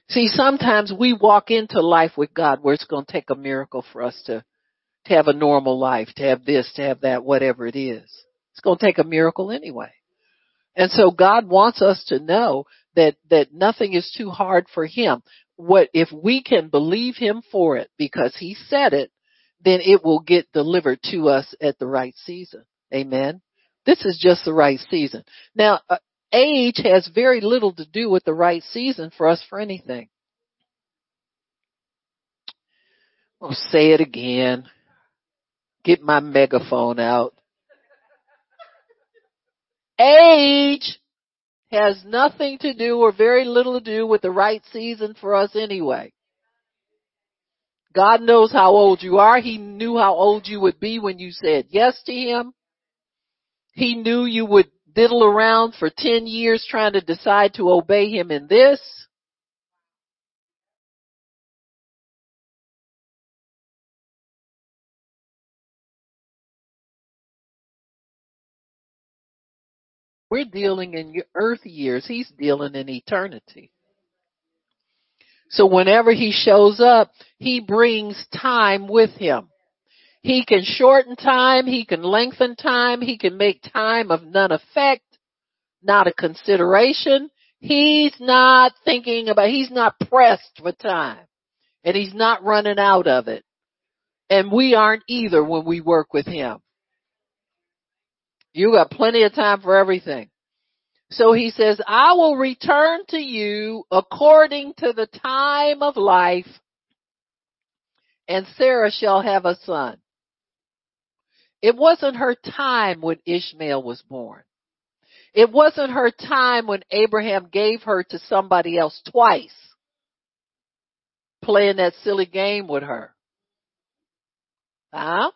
See, sometimes we walk into life with God where it's going to take a miracle for us to, to have a normal life, to have this, to have that, whatever it is. It's going to take a miracle anyway. And so God wants us to know that, that nothing is too hard for Him. What, if we can believe Him for it because He said it, then it will get delivered to us at the right season. Amen. This is just the right season. Now, uh, age has very little to do with the right season for us for anything. I'll say it again. Get my megaphone out. Age has nothing to do or very little to do with the right season for us anyway. God knows how old you are. He knew how old you would be when you said yes to Him. He knew you would diddle around for 10 years trying to decide to obey Him in this. We're dealing in earth years. He's dealing in eternity. So whenever he shows up, he brings time with him. He can shorten time, he can lengthen time, he can make time of none effect, not a consideration. He's not thinking about, he's not pressed for time. And he's not running out of it. And we aren't either when we work with him. You got plenty of time for everything. So he says, I will return to you according to the time of life, and Sarah shall have a son. It wasn't her time when Ishmael was born. It wasn't her time when Abraham gave her to somebody else twice, playing that silly game with her. Huh?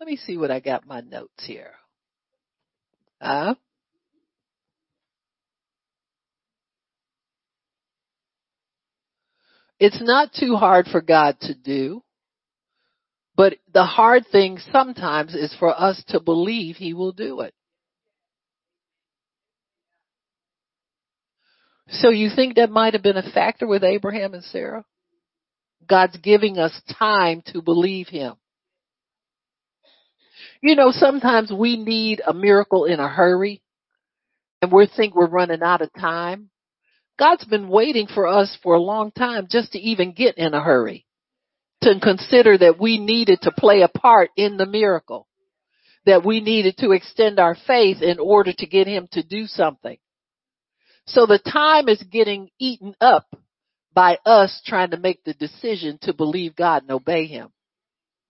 Let me see what I got my notes here. Huh? It's not too hard for God to do, but the hard thing sometimes is for us to believe He will do it. So you think that might have been a factor with Abraham and Sarah? God's giving us time to believe Him. You know, sometimes we need a miracle in a hurry and we think we're running out of time. God's been waiting for us for a long time just to even get in a hurry to consider that we needed to play a part in the miracle, that we needed to extend our faith in order to get him to do something. So the time is getting eaten up by us trying to make the decision to believe God and obey him.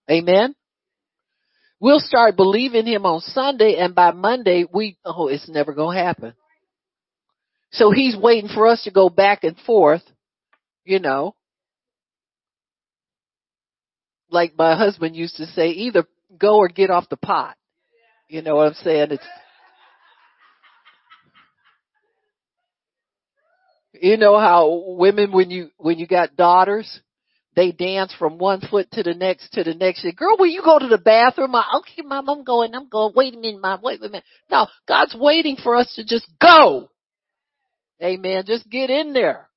Amen. We'll start believing him on Sunday and by Monday we, oh, it's never going to happen. So he's waiting for us to go back and forth, you know. Like my husband used to say, either go or get off the pot. You know what I'm saying? It's, you know how women when you, when you got daughters, they dance from one foot to the next to the next. Girl, will you go to the bathroom? I, okay, mom, I'm going. I'm going. Wait a minute, mom. Wait a minute. No, God's waiting for us to just go. Amen. Just get in there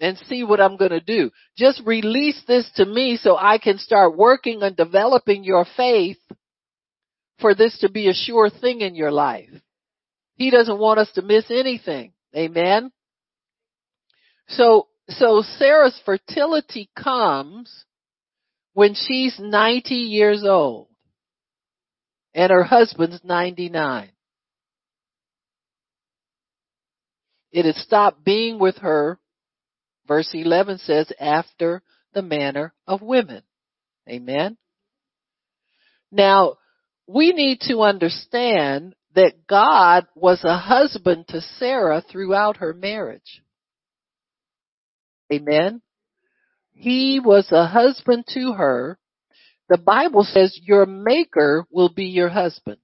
and see what I'm going to do. Just release this to me so I can start working on developing your faith for this to be a sure thing in your life. He doesn't want us to miss anything. Amen. So so Sarah's fertility comes when she's 90 years old and her husband's 99. It had stopped being with her, verse 11 says, after the manner of women. Amen. Now, we need to understand that God was a husband to Sarah throughout her marriage. Amen. He was a husband to her. The Bible says your maker will be your husband.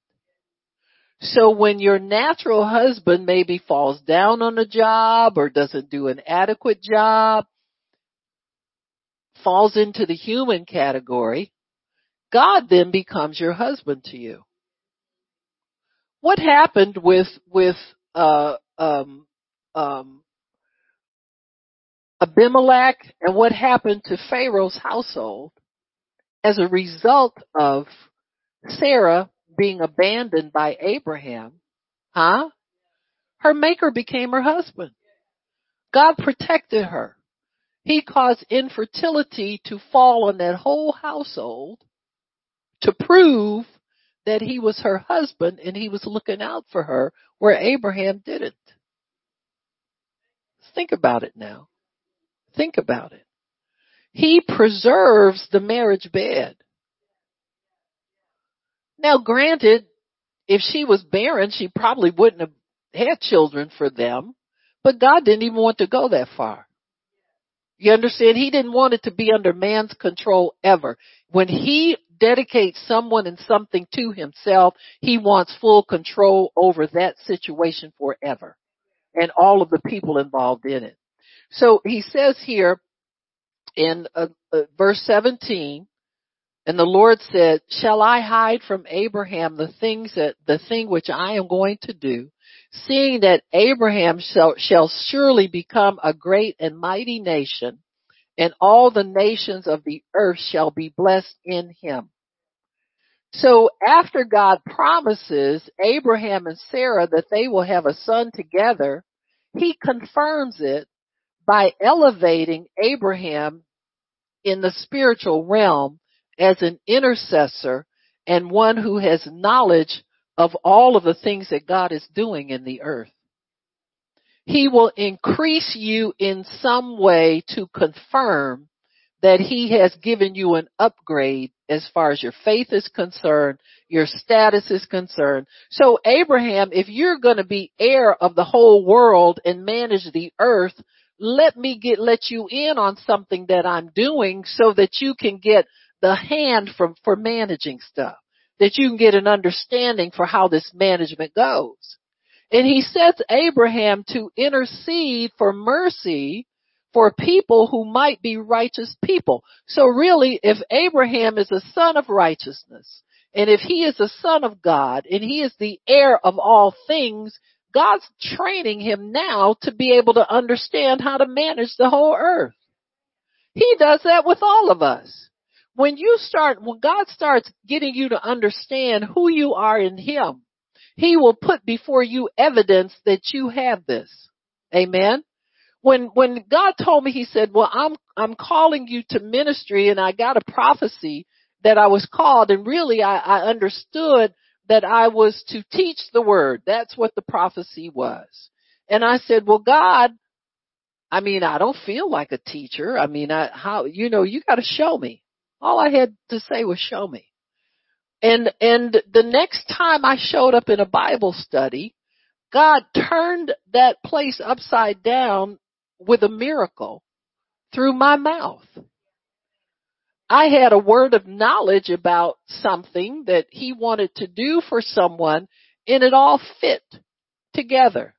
So when your natural husband maybe falls down on a job or doesn't do an adequate job, falls into the human category, God then becomes your husband to you. What happened with, with, uh, um, um, Abimelech and what happened to Pharaoh's household as a result of Sarah being abandoned by Abraham, huh? Her maker became her husband. God protected her. He caused infertility to fall on that whole household to prove that he was her husband and he was looking out for her where Abraham didn't. Think about it now. Think about it. He preserves the marriage bed. Now granted, if she was barren, she probably wouldn't have had children for them, but God didn't even want to go that far. You understand? He didn't want it to be under man's control ever. When he dedicates someone and something to himself, he wants full control over that situation forever and all of the people involved in it. So he says here in uh, uh, verse 17, and the Lord said, shall I hide from Abraham the things that, the thing which I am going to do, seeing that Abraham shall, shall surely become a great and mighty nation, and all the nations of the earth shall be blessed in him. So after God promises Abraham and Sarah that they will have a son together, he confirms it by elevating Abraham in the spiritual realm as an intercessor and one who has knowledge of all of the things that God is doing in the earth. He will increase you in some way to confirm that he has given you an upgrade as far as your faith is concerned, your status is concerned. So Abraham, if you're going to be heir of the whole world and manage the earth, let me get, let you in on something that I'm doing so that you can get the hand from, for managing stuff. That you can get an understanding for how this management goes. And he sets Abraham to intercede for mercy for people who might be righteous people. So really, if Abraham is a son of righteousness, and if he is a son of God, and he is the heir of all things, God's training him now to be able to understand how to manage the whole earth. He does that with all of us. When you start, when God starts getting you to understand who you are in Him, He will put before you evidence that you have this. Amen when when God told me, He said, "Well, I'm I'm calling you to ministry, and I got a prophecy that I was called, and really I, I understood that I was to teach the word. That's what the prophecy was." And I said, "Well, God, I mean, I don't feel like a teacher. I mean, I how you know you got to show me." All I had to say was, "Show me." And and the next time I showed up in a Bible study, God turned that place upside down with a miracle through my mouth. I had a word of knowledge about something that he wanted to do for someone and it all fit together.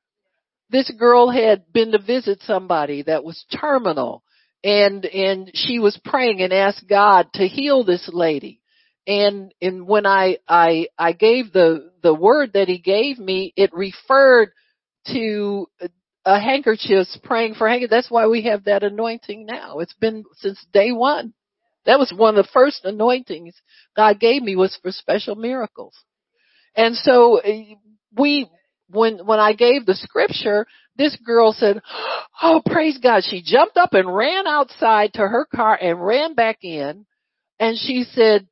This girl had been to visit somebody that was terminal and, and she was praying and asked God to heal this lady. And, and when I, I, I gave the, the word that he gave me, it referred to a handkerchief praying for handkerchiefs. That's why we have that anointing now. It's been since day one. That was one of the first anointings God gave me was for special miracles. And so eh, we, when, when I gave the scripture, this girl said, Oh, praise God. She jumped up and ran outside to her car and ran back in. And she said,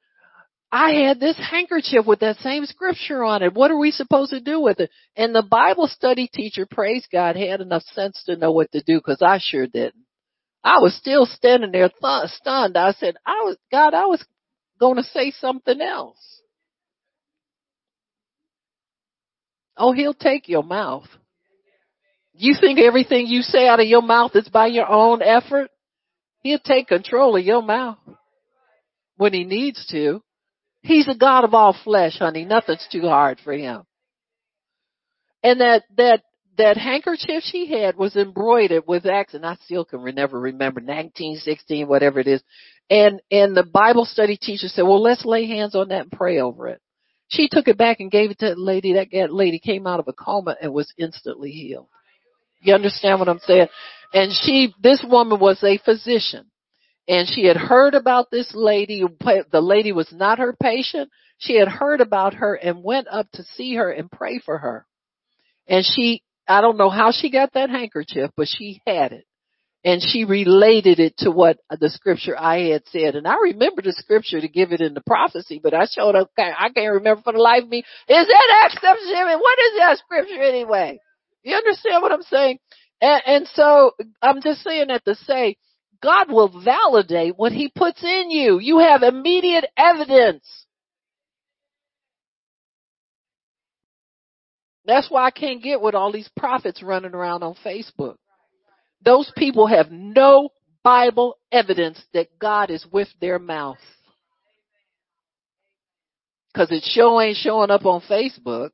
I had this handkerchief with that same scripture on it. What are we supposed to do with it? And the Bible study teacher, praise God, had enough sense to know what to do because I sure didn't. I was still standing there th- stunned. I said, I was, God, I was going to say something else. Oh, he'll take your mouth. You think everything you say out of your mouth is by your own effort? He'll take control of your mouth when he needs to. He's a God of all flesh, honey. Nothing's too hard for him. And that, that, that handkerchief she had was embroidered with and I still can never remember, 1916, whatever it is. And, and the Bible study teacher said, well, let's lay hands on that and pray over it. She took it back and gave it to the lady. That lady came out of a coma and was instantly healed. You understand what I'm saying? And she, this woman was a physician and she had heard about this lady. The lady was not her patient. She had heard about her and went up to see her and pray for her. And she, I don't know how she got that handkerchief, but she had it. And she related it to what the scripture I had said. And I remember the scripture to give it in the prophecy, but I showed up, I can't remember for the life of me. Is that Acts 7? What is that scripture anyway? You understand what I'm saying? And, and so I'm just saying that to say, God will validate what he puts in you. You have immediate evidence. That's why I can't get with all these prophets running around on Facebook. Those people have no Bible evidence that God is with their mouth. Cause it sure ain't showing up on Facebook.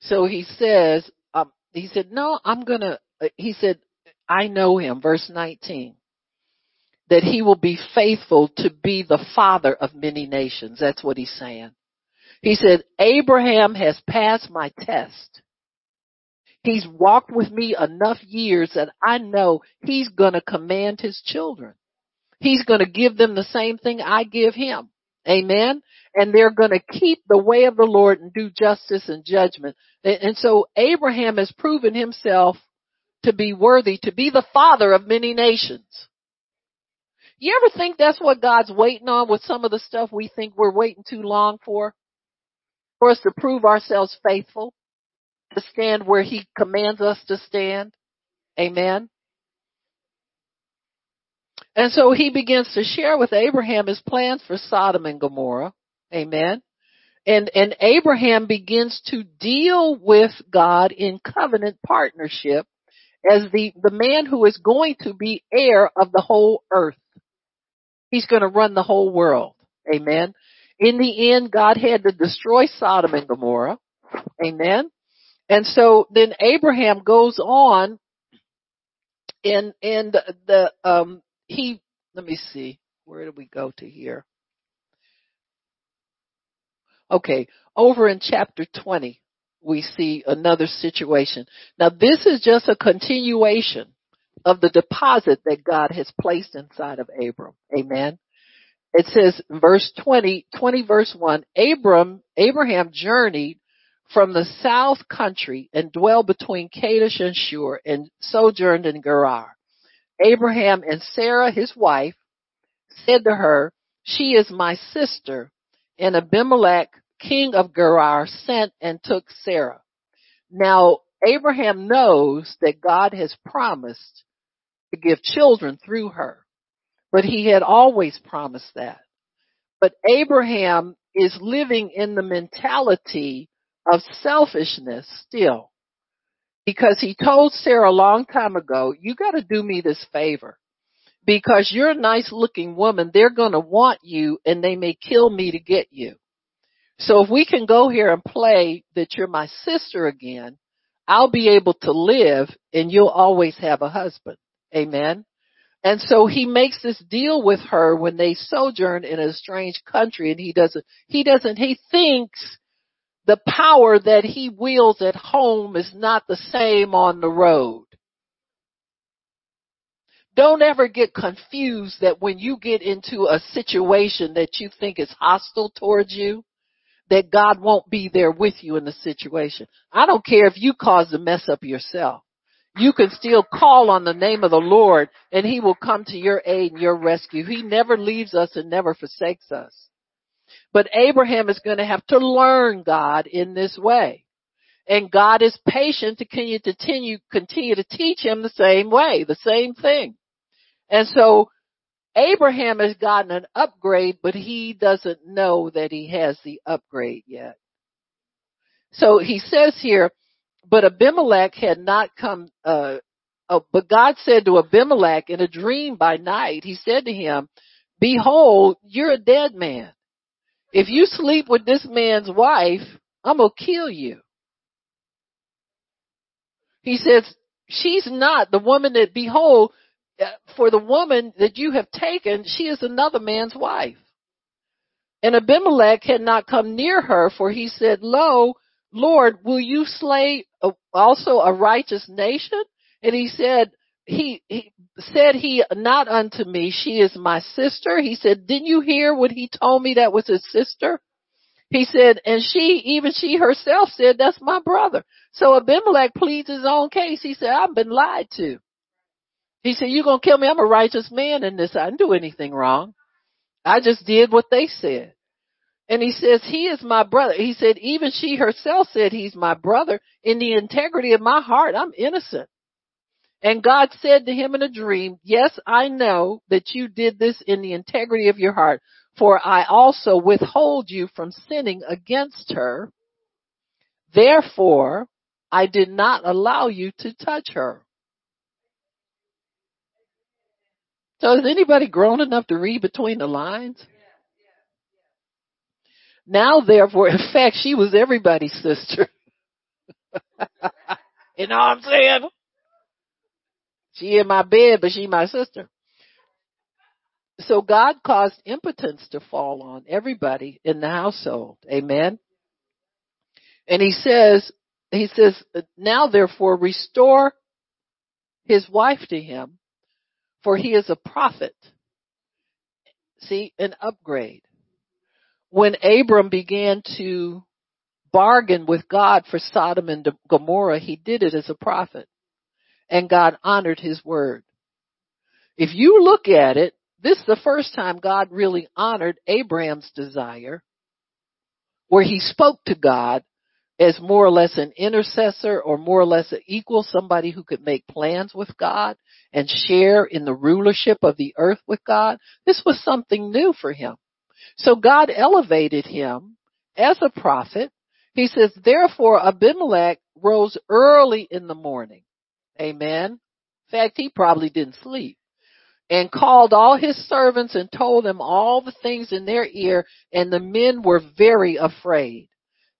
So he says, um, he said, no, I'm gonna, uh, he said, I know him, verse 19, that he will be faithful to be the father of many nations. That's what he's saying. He said, Abraham has passed my test. He's walked with me enough years that I know he's gonna command his children. He's gonna give them the same thing I give him. Amen. And they're going to keep the way of the Lord and do justice and judgment. And so Abraham has proven himself to be worthy to be the father of many nations. You ever think that's what God's waiting on with some of the stuff we think we're waiting too long for? For us to prove ourselves faithful, to stand where He commands us to stand. Amen. And so he begins to share with Abraham his plans for Sodom and Gomorrah. Amen. And, and Abraham begins to deal with God in covenant partnership as the, the man who is going to be heir of the whole earth. He's going to run the whole world. Amen. In the end, God had to destroy Sodom and Gomorrah. Amen. And so then Abraham goes on and, and the, um, he, let me see, where do we go to here? Okay, over in chapter 20, we see another situation. Now this is just a continuation of the deposit that God has placed inside of Abram. Amen. It says verse 20, 20 verse 1, Abram, Abraham journeyed from the south country and dwelled between Kadesh and Shur and sojourned in Gerar. Abraham and Sarah, his wife, said to her, she is my sister. And Abimelech, king of Gerar, sent and took Sarah. Now, Abraham knows that God has promised to give children through her, but he had always promised that. But Abraham is living in the mentality of selfishness still because he told Sarah a long time ago, you got to do me this favor because you're a nice looking woman. They're to want you and they may kill me to get you. So if we can go here and play that you're my sister again, I'll be able to live and you'll always have a husband. Amen. And so he makes this deal with her when they sojourn in a strange country and he doesn't, he doesn't, he thinks the power that he wields at home is not the same on the road. Don't ever get confused that when you get into a situation that you think is hostile towards you, that God won't be there with you in the situation. I don't care if you cause the mess up yourself. You can still call on the name of the Lord and he will come to your aid and your rescue. He never leaves us and never forsakes us. But Abraham is going to have to learn God in this way. And God is patient to continue, continue to teach him the same way, the same thing. And so Abraham has gotten an upgrade, but he doesn't know that he has the upgrade yet. So he says here, but Abimelech had not come, uh, uh, but God said to Abimelech in a dream by night, he said to him, behold, you're a dead man. If you sleep with this man's wife, I'm going to kill you. He says, she's not the woman that behold, uh, for the woman that you have taken, she is another man's wife. And Abimelech had not come near her, for he said, Lo, Lord, will you slay also a righteous nation? And he said, he, he said he not unto me, she is my sister. He said, didn't you hear what he told me that was his sister? He said, and she, even she herself said, that's my brother. So Abimelech pleads his own case. He said, I've been lied to. He said, you're going to kill me. I'm a righteous man in this. I didn't do anything wrong. I just did what they said. And he says, he is my brother. He said, even she herself said he's my brother. In the integrity of my heart, I'm innocent. And God said to him in a dream, yes, I know that you did this in the integrity of your heart, for I also withhold you from sinning against her. Therefore, I did not allow you to touch her. So is anybody grown enough to read between the lines? Now therefore, in fact, she was everybody's sister. *laughs* you know what I'm saying? She in my bed, but she my sister. So God caused impotence to fall on everybody in the household. Amen. And he says, he says, now therefore restore his wife to him, for he is a prophet. See, an upgrade. When Abram began to bargain with God for Sodom and Gomorrah, he did it as a prophet. And God honored his word. If you look at it, this is the first time God really honored Abraham's desire, where he spoke to God as more or less an intercessor or more or less an equal, somebody who could make plans with God and share in the rulership of the earth with God. This was something new for him. So God elevated him as a prophet. He says, therefore Abimelech rose early in the morning. Amen. In fact, he probably didn't sleep and called all his servants and told them all the things in their ear and the men were very afraid.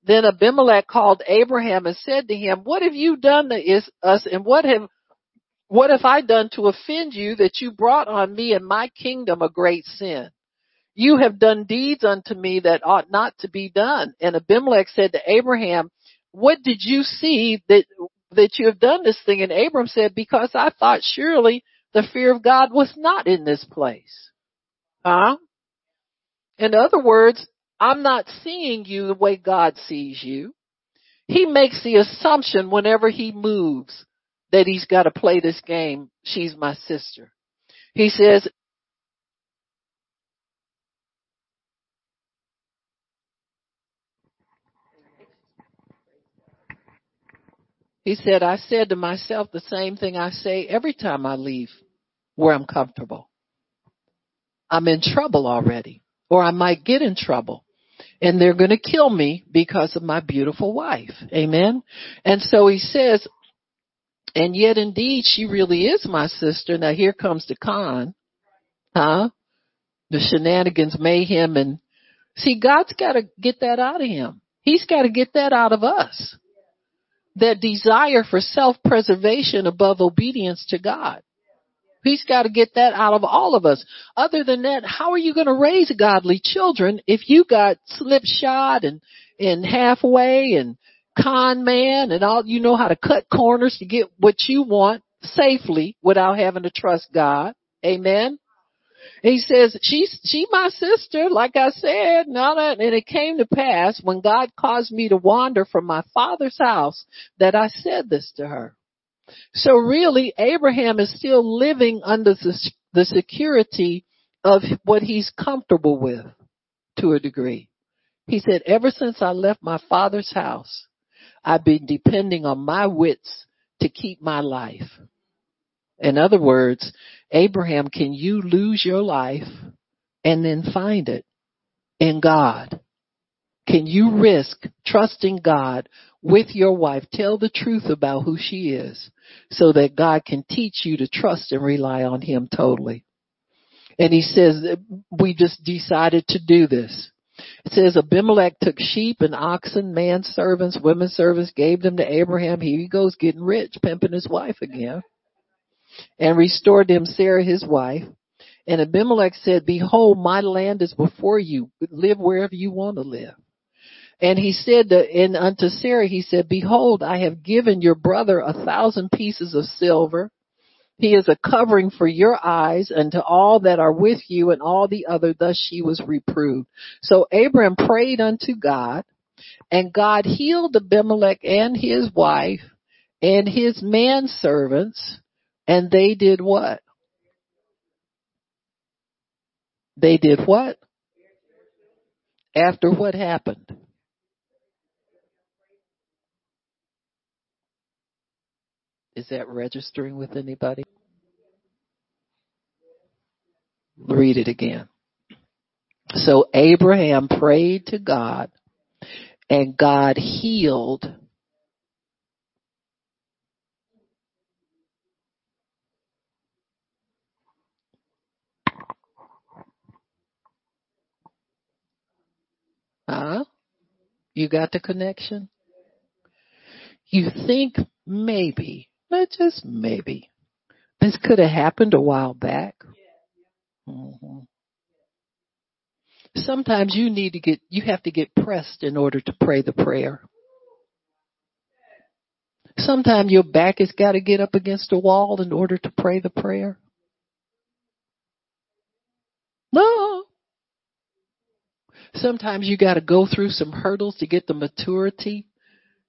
Then Abimelech called Abraham and said to him, what have you done to us and what have, what have I done to offend you that you brought on me and my kingdom a great sin? You have done deeds unto me that ought not to be done. And Abimelech said to Abraham, what did you see that, that you have done this thing? And Abram said, because I thought surely the fear of God was not in this place. Huh? In other words, I'm not seeing you the way God sees you. He makes the assumption whenever he moves that he's got to play this game. She's my sister. He says, he said, I said to myself the same thing I say every time I leave where I'm comfortable. I'm in trouble already, or I might get in trouble and they're going to kill me because of my beautiful wife. Amen. And so he says, and yet indeed she really is my sister. Now here comes the con, huh? The shenanigans, mayhem and see God's got to get that out of him. He's got to get that out of us. That desire for self-preservation above obedience to God. He's got to get that out of all of us. Other than that, how are you going to raise godly children if you got slipshod and, and halfway and con man and all, you know how to cut corners to get what you want safely without having to trust God. Amen. He says, she's, she my sister, like I said, now that, and it came to pass when God caused me to wander from my father's house that I said this to her. So really, Abraham is still living under the, the security of what he's comfortable with to a degree. He said, ever since I left my father's house, I've been depending on my wits to keep my life. In other words, Abraham, can you lose your life and then find it in God? Can you risk trusting God with your wife? Tell the truth about who she is so that God can teach you to trust and rely on Him totally. And he says, we just decided to do this. It says Abimelech took sheep and oxen, man servants, women servants, gave them to Abraham. Here he goes getting rich, pimping his wife again. And restored to him Sarah his wife. And Abimelech said, behold, my land is before you. Live wherever you want to live. And he said to, and unto Sarah, he said, behold, I have given your brother a thousand pieces of silver. He is a covering for your eyes and to all that are with you and all the other. Thus she was reproved. So Abram prayed unto God and God healed Abimelech and his wife and his manservants and they did what? They did what? After what happened? Is that registering with anybody? Read it again. So Abraham prayed to God and God healed Huh? You got the connection? You think maybe, not just maybe, this could have happened a while back. Mm-hmm. Sometimes you need to get, you have to get pressed in order to pray the prayer. Sometimes your back has got to get up against a wall in order to pray the prayer. No. Sometimes you got to go through some hurdles to get the maturity,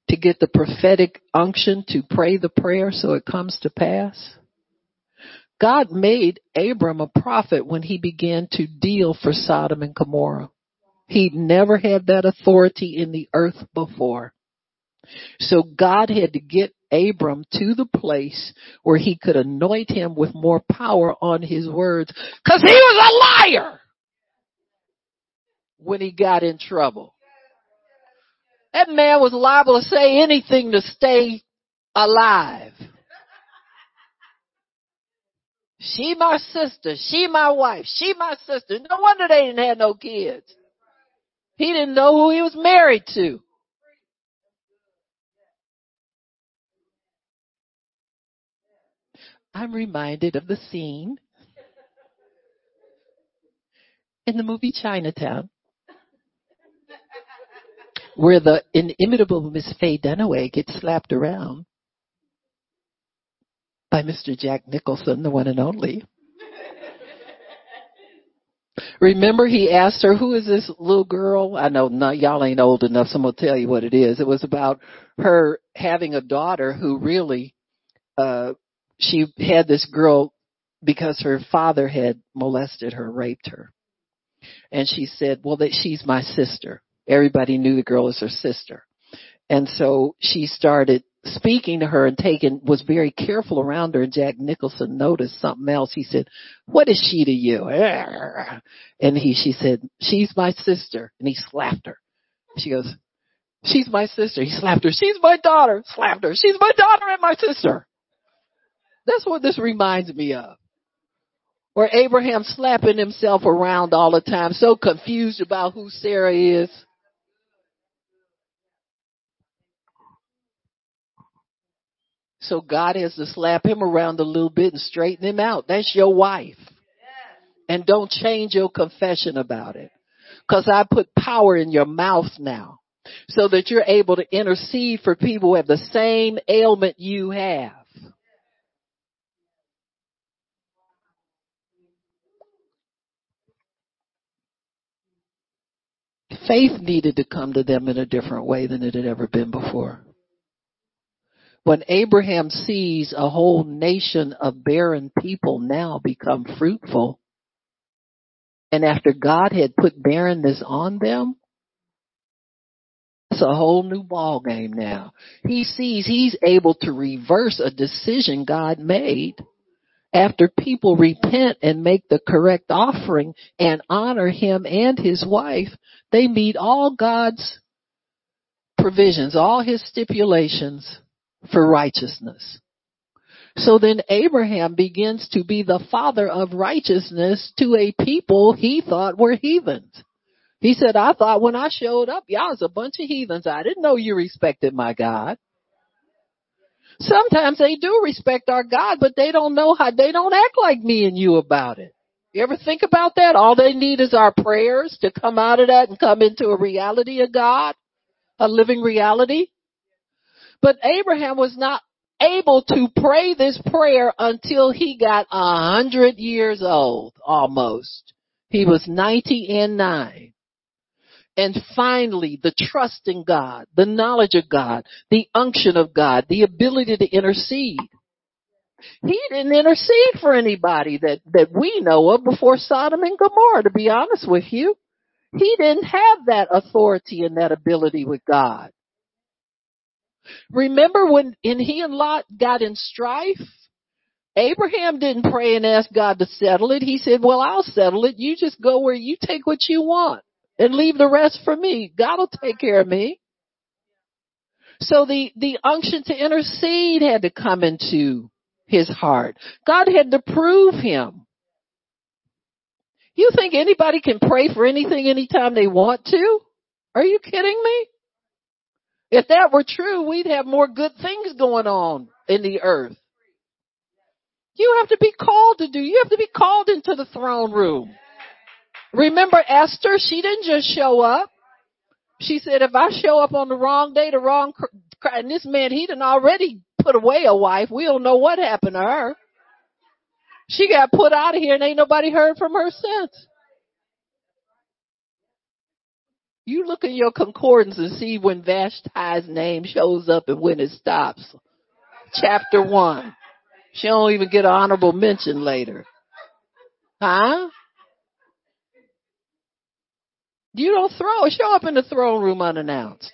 to get the prophetic unction to pray the prayer so it comes to pass. God made Abram a prophet when he began to deal for Sodom and Gomorrah. He'd never had that authority in the earth before. So God had to get Abram to the place where he could anoint him with more power on his words cause he was a liar when he got in trouble. That man was liable to say anything to stay alive. She my sister. She my wife. She my sister. No wonder they didn't have no kids. He didn't know who he was married to. I'm reminded of the scene in the movie Chinatown where the inimitable Miss Faye Dunaway gets slapped around by Mr. Jack Nicholson, the one and only. Remember he asked her, who is this little girl? I know y'all ain't old enough, so I'm to tell you what it is. It was about her having a daughter who really, uh, she had this girl because her father had molested her, raped her. And she said, well, that she's my sister. Everybody knew the girl was her sister. And so she started speaking to her and taking, was very careful around her and Jack Nicholson noticed something else. He said, what is she to you? And he, she said, she's my sister. And he slapped her. She goes, she's my sister. He slapped her. She's my daughter. Slapped her. She's my daughter and my sister. That's what this reminds me of. Or Abraham slapping himself around all the time, so confused about who Sarah is. So God has to slap him around a little bit and straighten him out. That's your wife. And don't change your confession about it. Cause I put power in your mouth now. So that you're able to intercede for people who have the same ailment you have. Faith needed to come to them in a different way than it had ever been before when Abraham sees a whole nation of barren people now become fruitful, and after God had put barrenness on them, it's a whole new ball game now. He sees he's able to reverse a decision God made after people repent and make the correct offering and honor him and his wife, they meet all God's provisions, all his stipulations for righteousness. So then Abraham begins to be the father of righteousness to a people he thought were heathens. He said, I thought when I showed up, y'all was a bunch of heathens. I didn't know you respected my God. Sometimes they do respect our God, but they don't know how, they don't act like me and you about it. You ever think about that? All they need is our prayers to come out of that and come into a reality of God, a living reality. But Abraham was not able to pray this prayer until he got a hundred years old, almost. He was 90 and 9. And finally, the trust in God, the knowledge of God, the unction of God, the ability to intercede. He didn't intercede for anybody that, that we know of before Sodom and Gomorrah, to be honest with you. He didn't have that authority and that ability with God. Remember when, when he and Lot got in strife? Abraham didn't pray and ask God to settle it. He said, well, I'll settle it. You just go where you take what you want and leave the rest for me. God will take care of me. So the, the unction to intercede had to come into his heart. God had to prove him. You think anybody can pray for anything anytime they want to? Are you kidding me? If that were true, we'd have more good things going on in the earth. You have to be called to do. You have to be called into the throne room. Remember Esther? She didn't just show up. She said, if I show up on the wrong day, the wrong, and this man, he done already put away a wife. We don't know what happened to her. She got put out of here and ain't nobody heard from her since. You look in your concordance and see when Vashti's name shows up and when it stops. Chapter one. She don't even get an honorable mention later. Huh? You don't throw, show up in the throne room unannounced.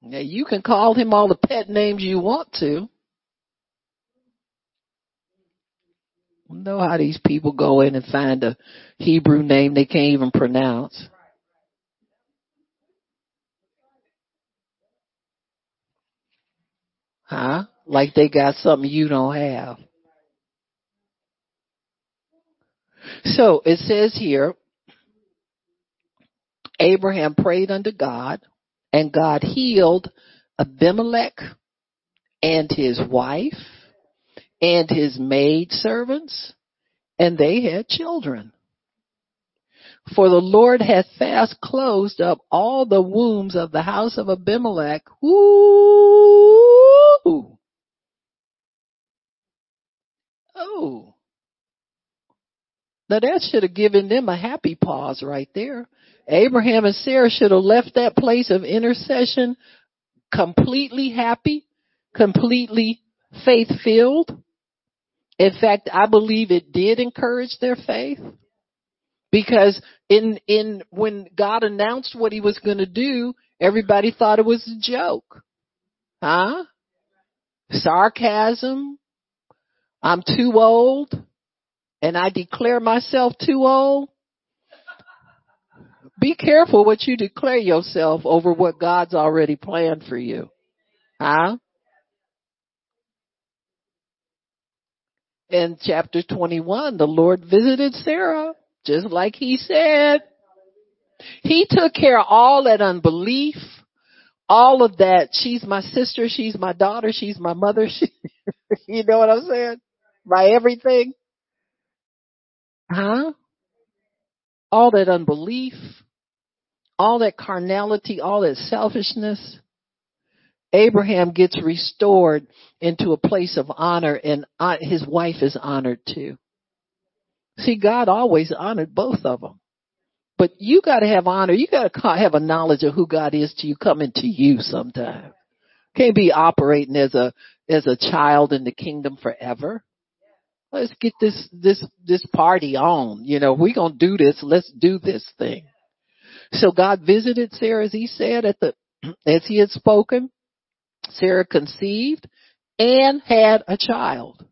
Now you can call him all the pet names you want to. Know how these people go in and find a Hebrew name they can't even pronounce. Huh? Like they got something you don't have. So it says here, Abraham prayed unto God and God healed Abimelech and his wife and his maid servants and they had children. For the Lord hath fast closed up all the wombs of the house of Abimelech. Ooh. Oh. Now that should have given them a happy pause right there. Abraham and Sarah should have left that place of intercession completely happy, completely faith filled. In fact, I believe it did encourage their faith because in, in, when God announced what he was going to do, everybody thought it was a joke. Huh? Sarcasm. I'm too old and I declare myself too old, be careful what you declare yourself over what God's already planned for you. Huh? In chapter 21, the Lord visited Sarah, just like he said. He took care of all that unbelief, all of that. She's my sister, she's my daughter, she's my mother. *laughs* She, you know what I'm saying? My everything. Huh? All that unbelief, all that carnality, all that selfishness. Abraham gets restored into a place of honor and uh, his wife is honored too. See, God always honored both of them. But you gotta have honor. You gotta have a knowledge of who God is to you coming to you sometime. Can't be operating as a, as a child in the kingdom forever let's get this, this, this party on. You know, going to do this. Let's do this thing. So God visited Sarah as he said at the, *clears throat* as he had spoken. Sarah conceived and had a child.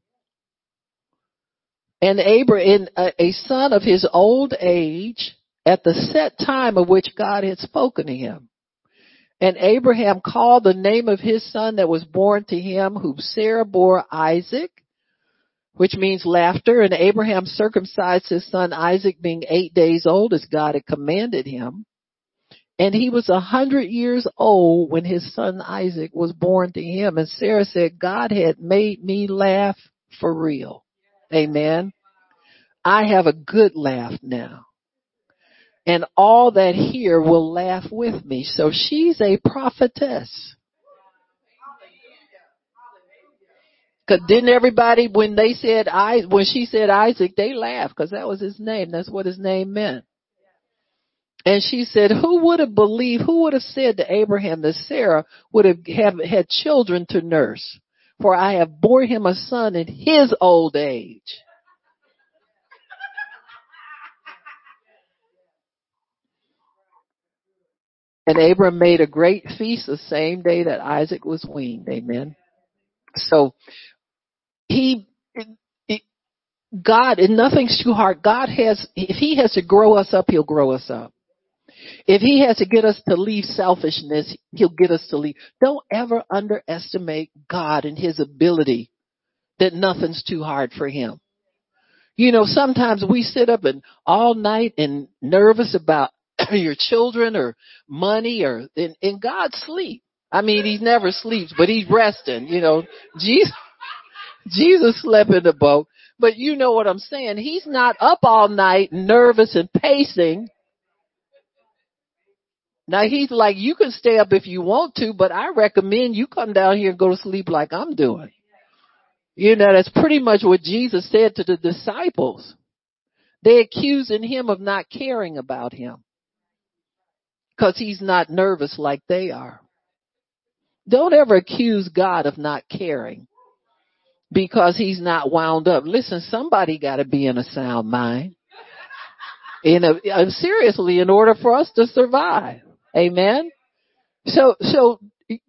And Abraham, a son of his old age at the set time of which God had spoken to him. And Abraham called the name of his son that was born to him, whom Sarah bore Isaac which means laughter. And Abraham circumcised his son Isaac being eight days old as God had commanded him. And he was a hundred years old when his son Isaac was born to him. And Sarah said, God had made me laugh for real. Amen. I have a good laugh now. And all that hear will laugh with me. So she's a prophetess. Cause didn't everybody, when they said I, when she said Isaac, they laughed because that was his name. That's what his name meant. And she said, who would have believed, who would have said to Abraham that Sarah would have, have had children to nurse? For I have bore him a son in his old age. And Abram made a great feast the same day that Isaac was weaned. Amen. So he, God, and nothing's too hard. God has, if he has to grow us up, he'll grow us up. If he has to get us to leave selfishness, he'll get us to leave. Don't ever underestimate God and his ability that nothing's too hard for him. You know, sometimes we sit up and all night and nervous about *clears throat* your children or money or in, in God sleep. I mean, he never sleeps, but he's resting. You know, Jesus, *laughs* Jesus slept in the boat, but you know what I'm saying. He's not up all night nervous and pacing. Now he's like, you can stay up if you want to, but I recommend you come down here and go to sleep like I'm doing. You know, that's pretty much what Jesus said to the disciples. They're accusing him of not caring about him because he's not nervous like they are. Don't ever accuse God of not caring because he's not wound up. Listen, somebody got to be in a sound mind. In a, uh, seriously, in order for us to survive. Amen. So, so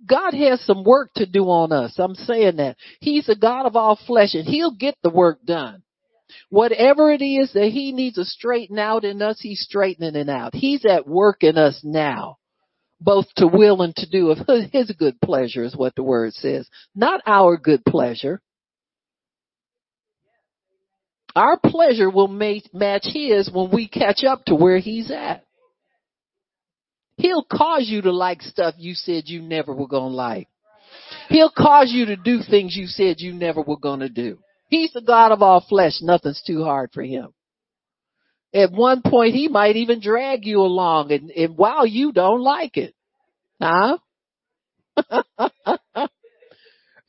God has some work to do on us. I'm saying that. He's a God of all flesh and he'll get the work done. Whatever it is that he needs to straighten out in us, he's straightening it out. He's at work in us now, both to will and to do of his good pleasure is what the word says. Not our good pleasure. Our pleasure will match his when we catch up to where he's at. He'll cause you to like stuff you said you never were going to like. He'll cause you to do things you said you never were going to do. He's the God of all flesh. Nothing's too hard for him. At one point, he might even drag you along and, and while you don't like it. Huh? *laughs*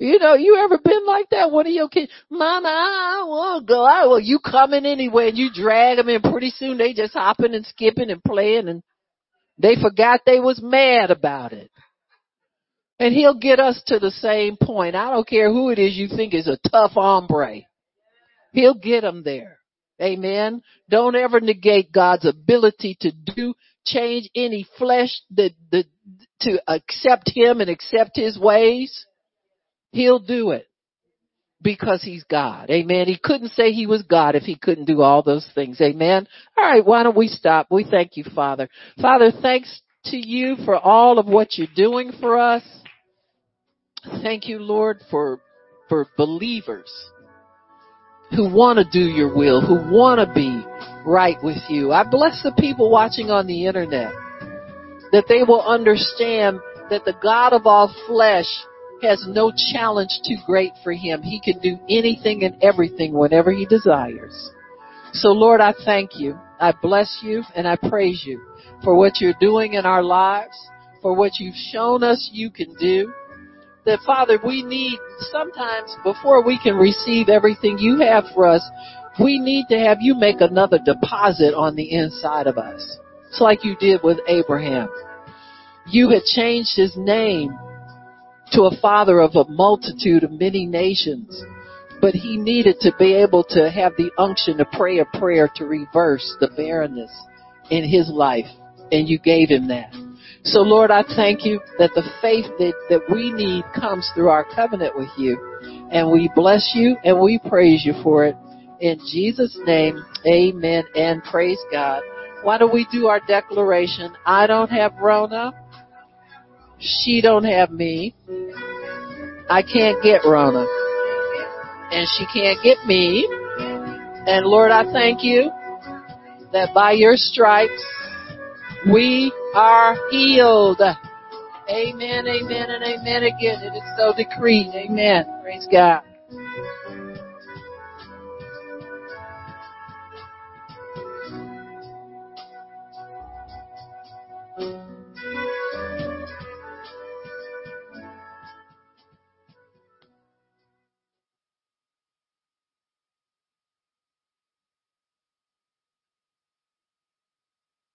you know, you ever been like that? One of your kids, Mama, I want to go out. Well, you coming anyway and you drag them and pretty soon they just hopping and skipping and playing and they forgot they was mad about it. And he'll get us to the same point. I don't care who it is you think is a tough hombre. He'll get them there. Amen. Don't ever negate God's ability to do, change any flesh that, that, to accept Him and accept His ways. He'll do it because He's God. Amen. He couldn't say He was God if He couldn't do all those things. Amen. All right. Why don't we stop? We thank you, Father. Father, thanks to you for all of what you're doing for us. Thank you, Lord, for, for believers who want to do your will, who want to be right with you. I bless the people watching on the internet that they will understand that the God of all flesh has no challenge too great for him. He can do anything and everything whenever he desires. So Lord, I thank you. I bless you and I praise you for what you're doing in our lives, for what you've shown us you can do that Father, we need sometimes before we can receive everything you have for us, we need to have you make another deposit on the inside of us. It's like you did with Abraham. You had changed his name to a father of a multitude of many nations, but he needed to be able to have the unction to pray a prayer to reverse the barrenness in his life, and you gave him that. So Lord, I thank you that the faith that, that we need comes through our covenant with you. And we bless you and we praise you for it. In Jesus' name, amen and praise God. Why don't we do our declaration? I don't have Rona. She don't have me. I can't get Rona. And she can't get me. And Lord, I thank you that by your stripes we are healed. Amen, amen, and amen again. It is so decreed. Amen. Praise God.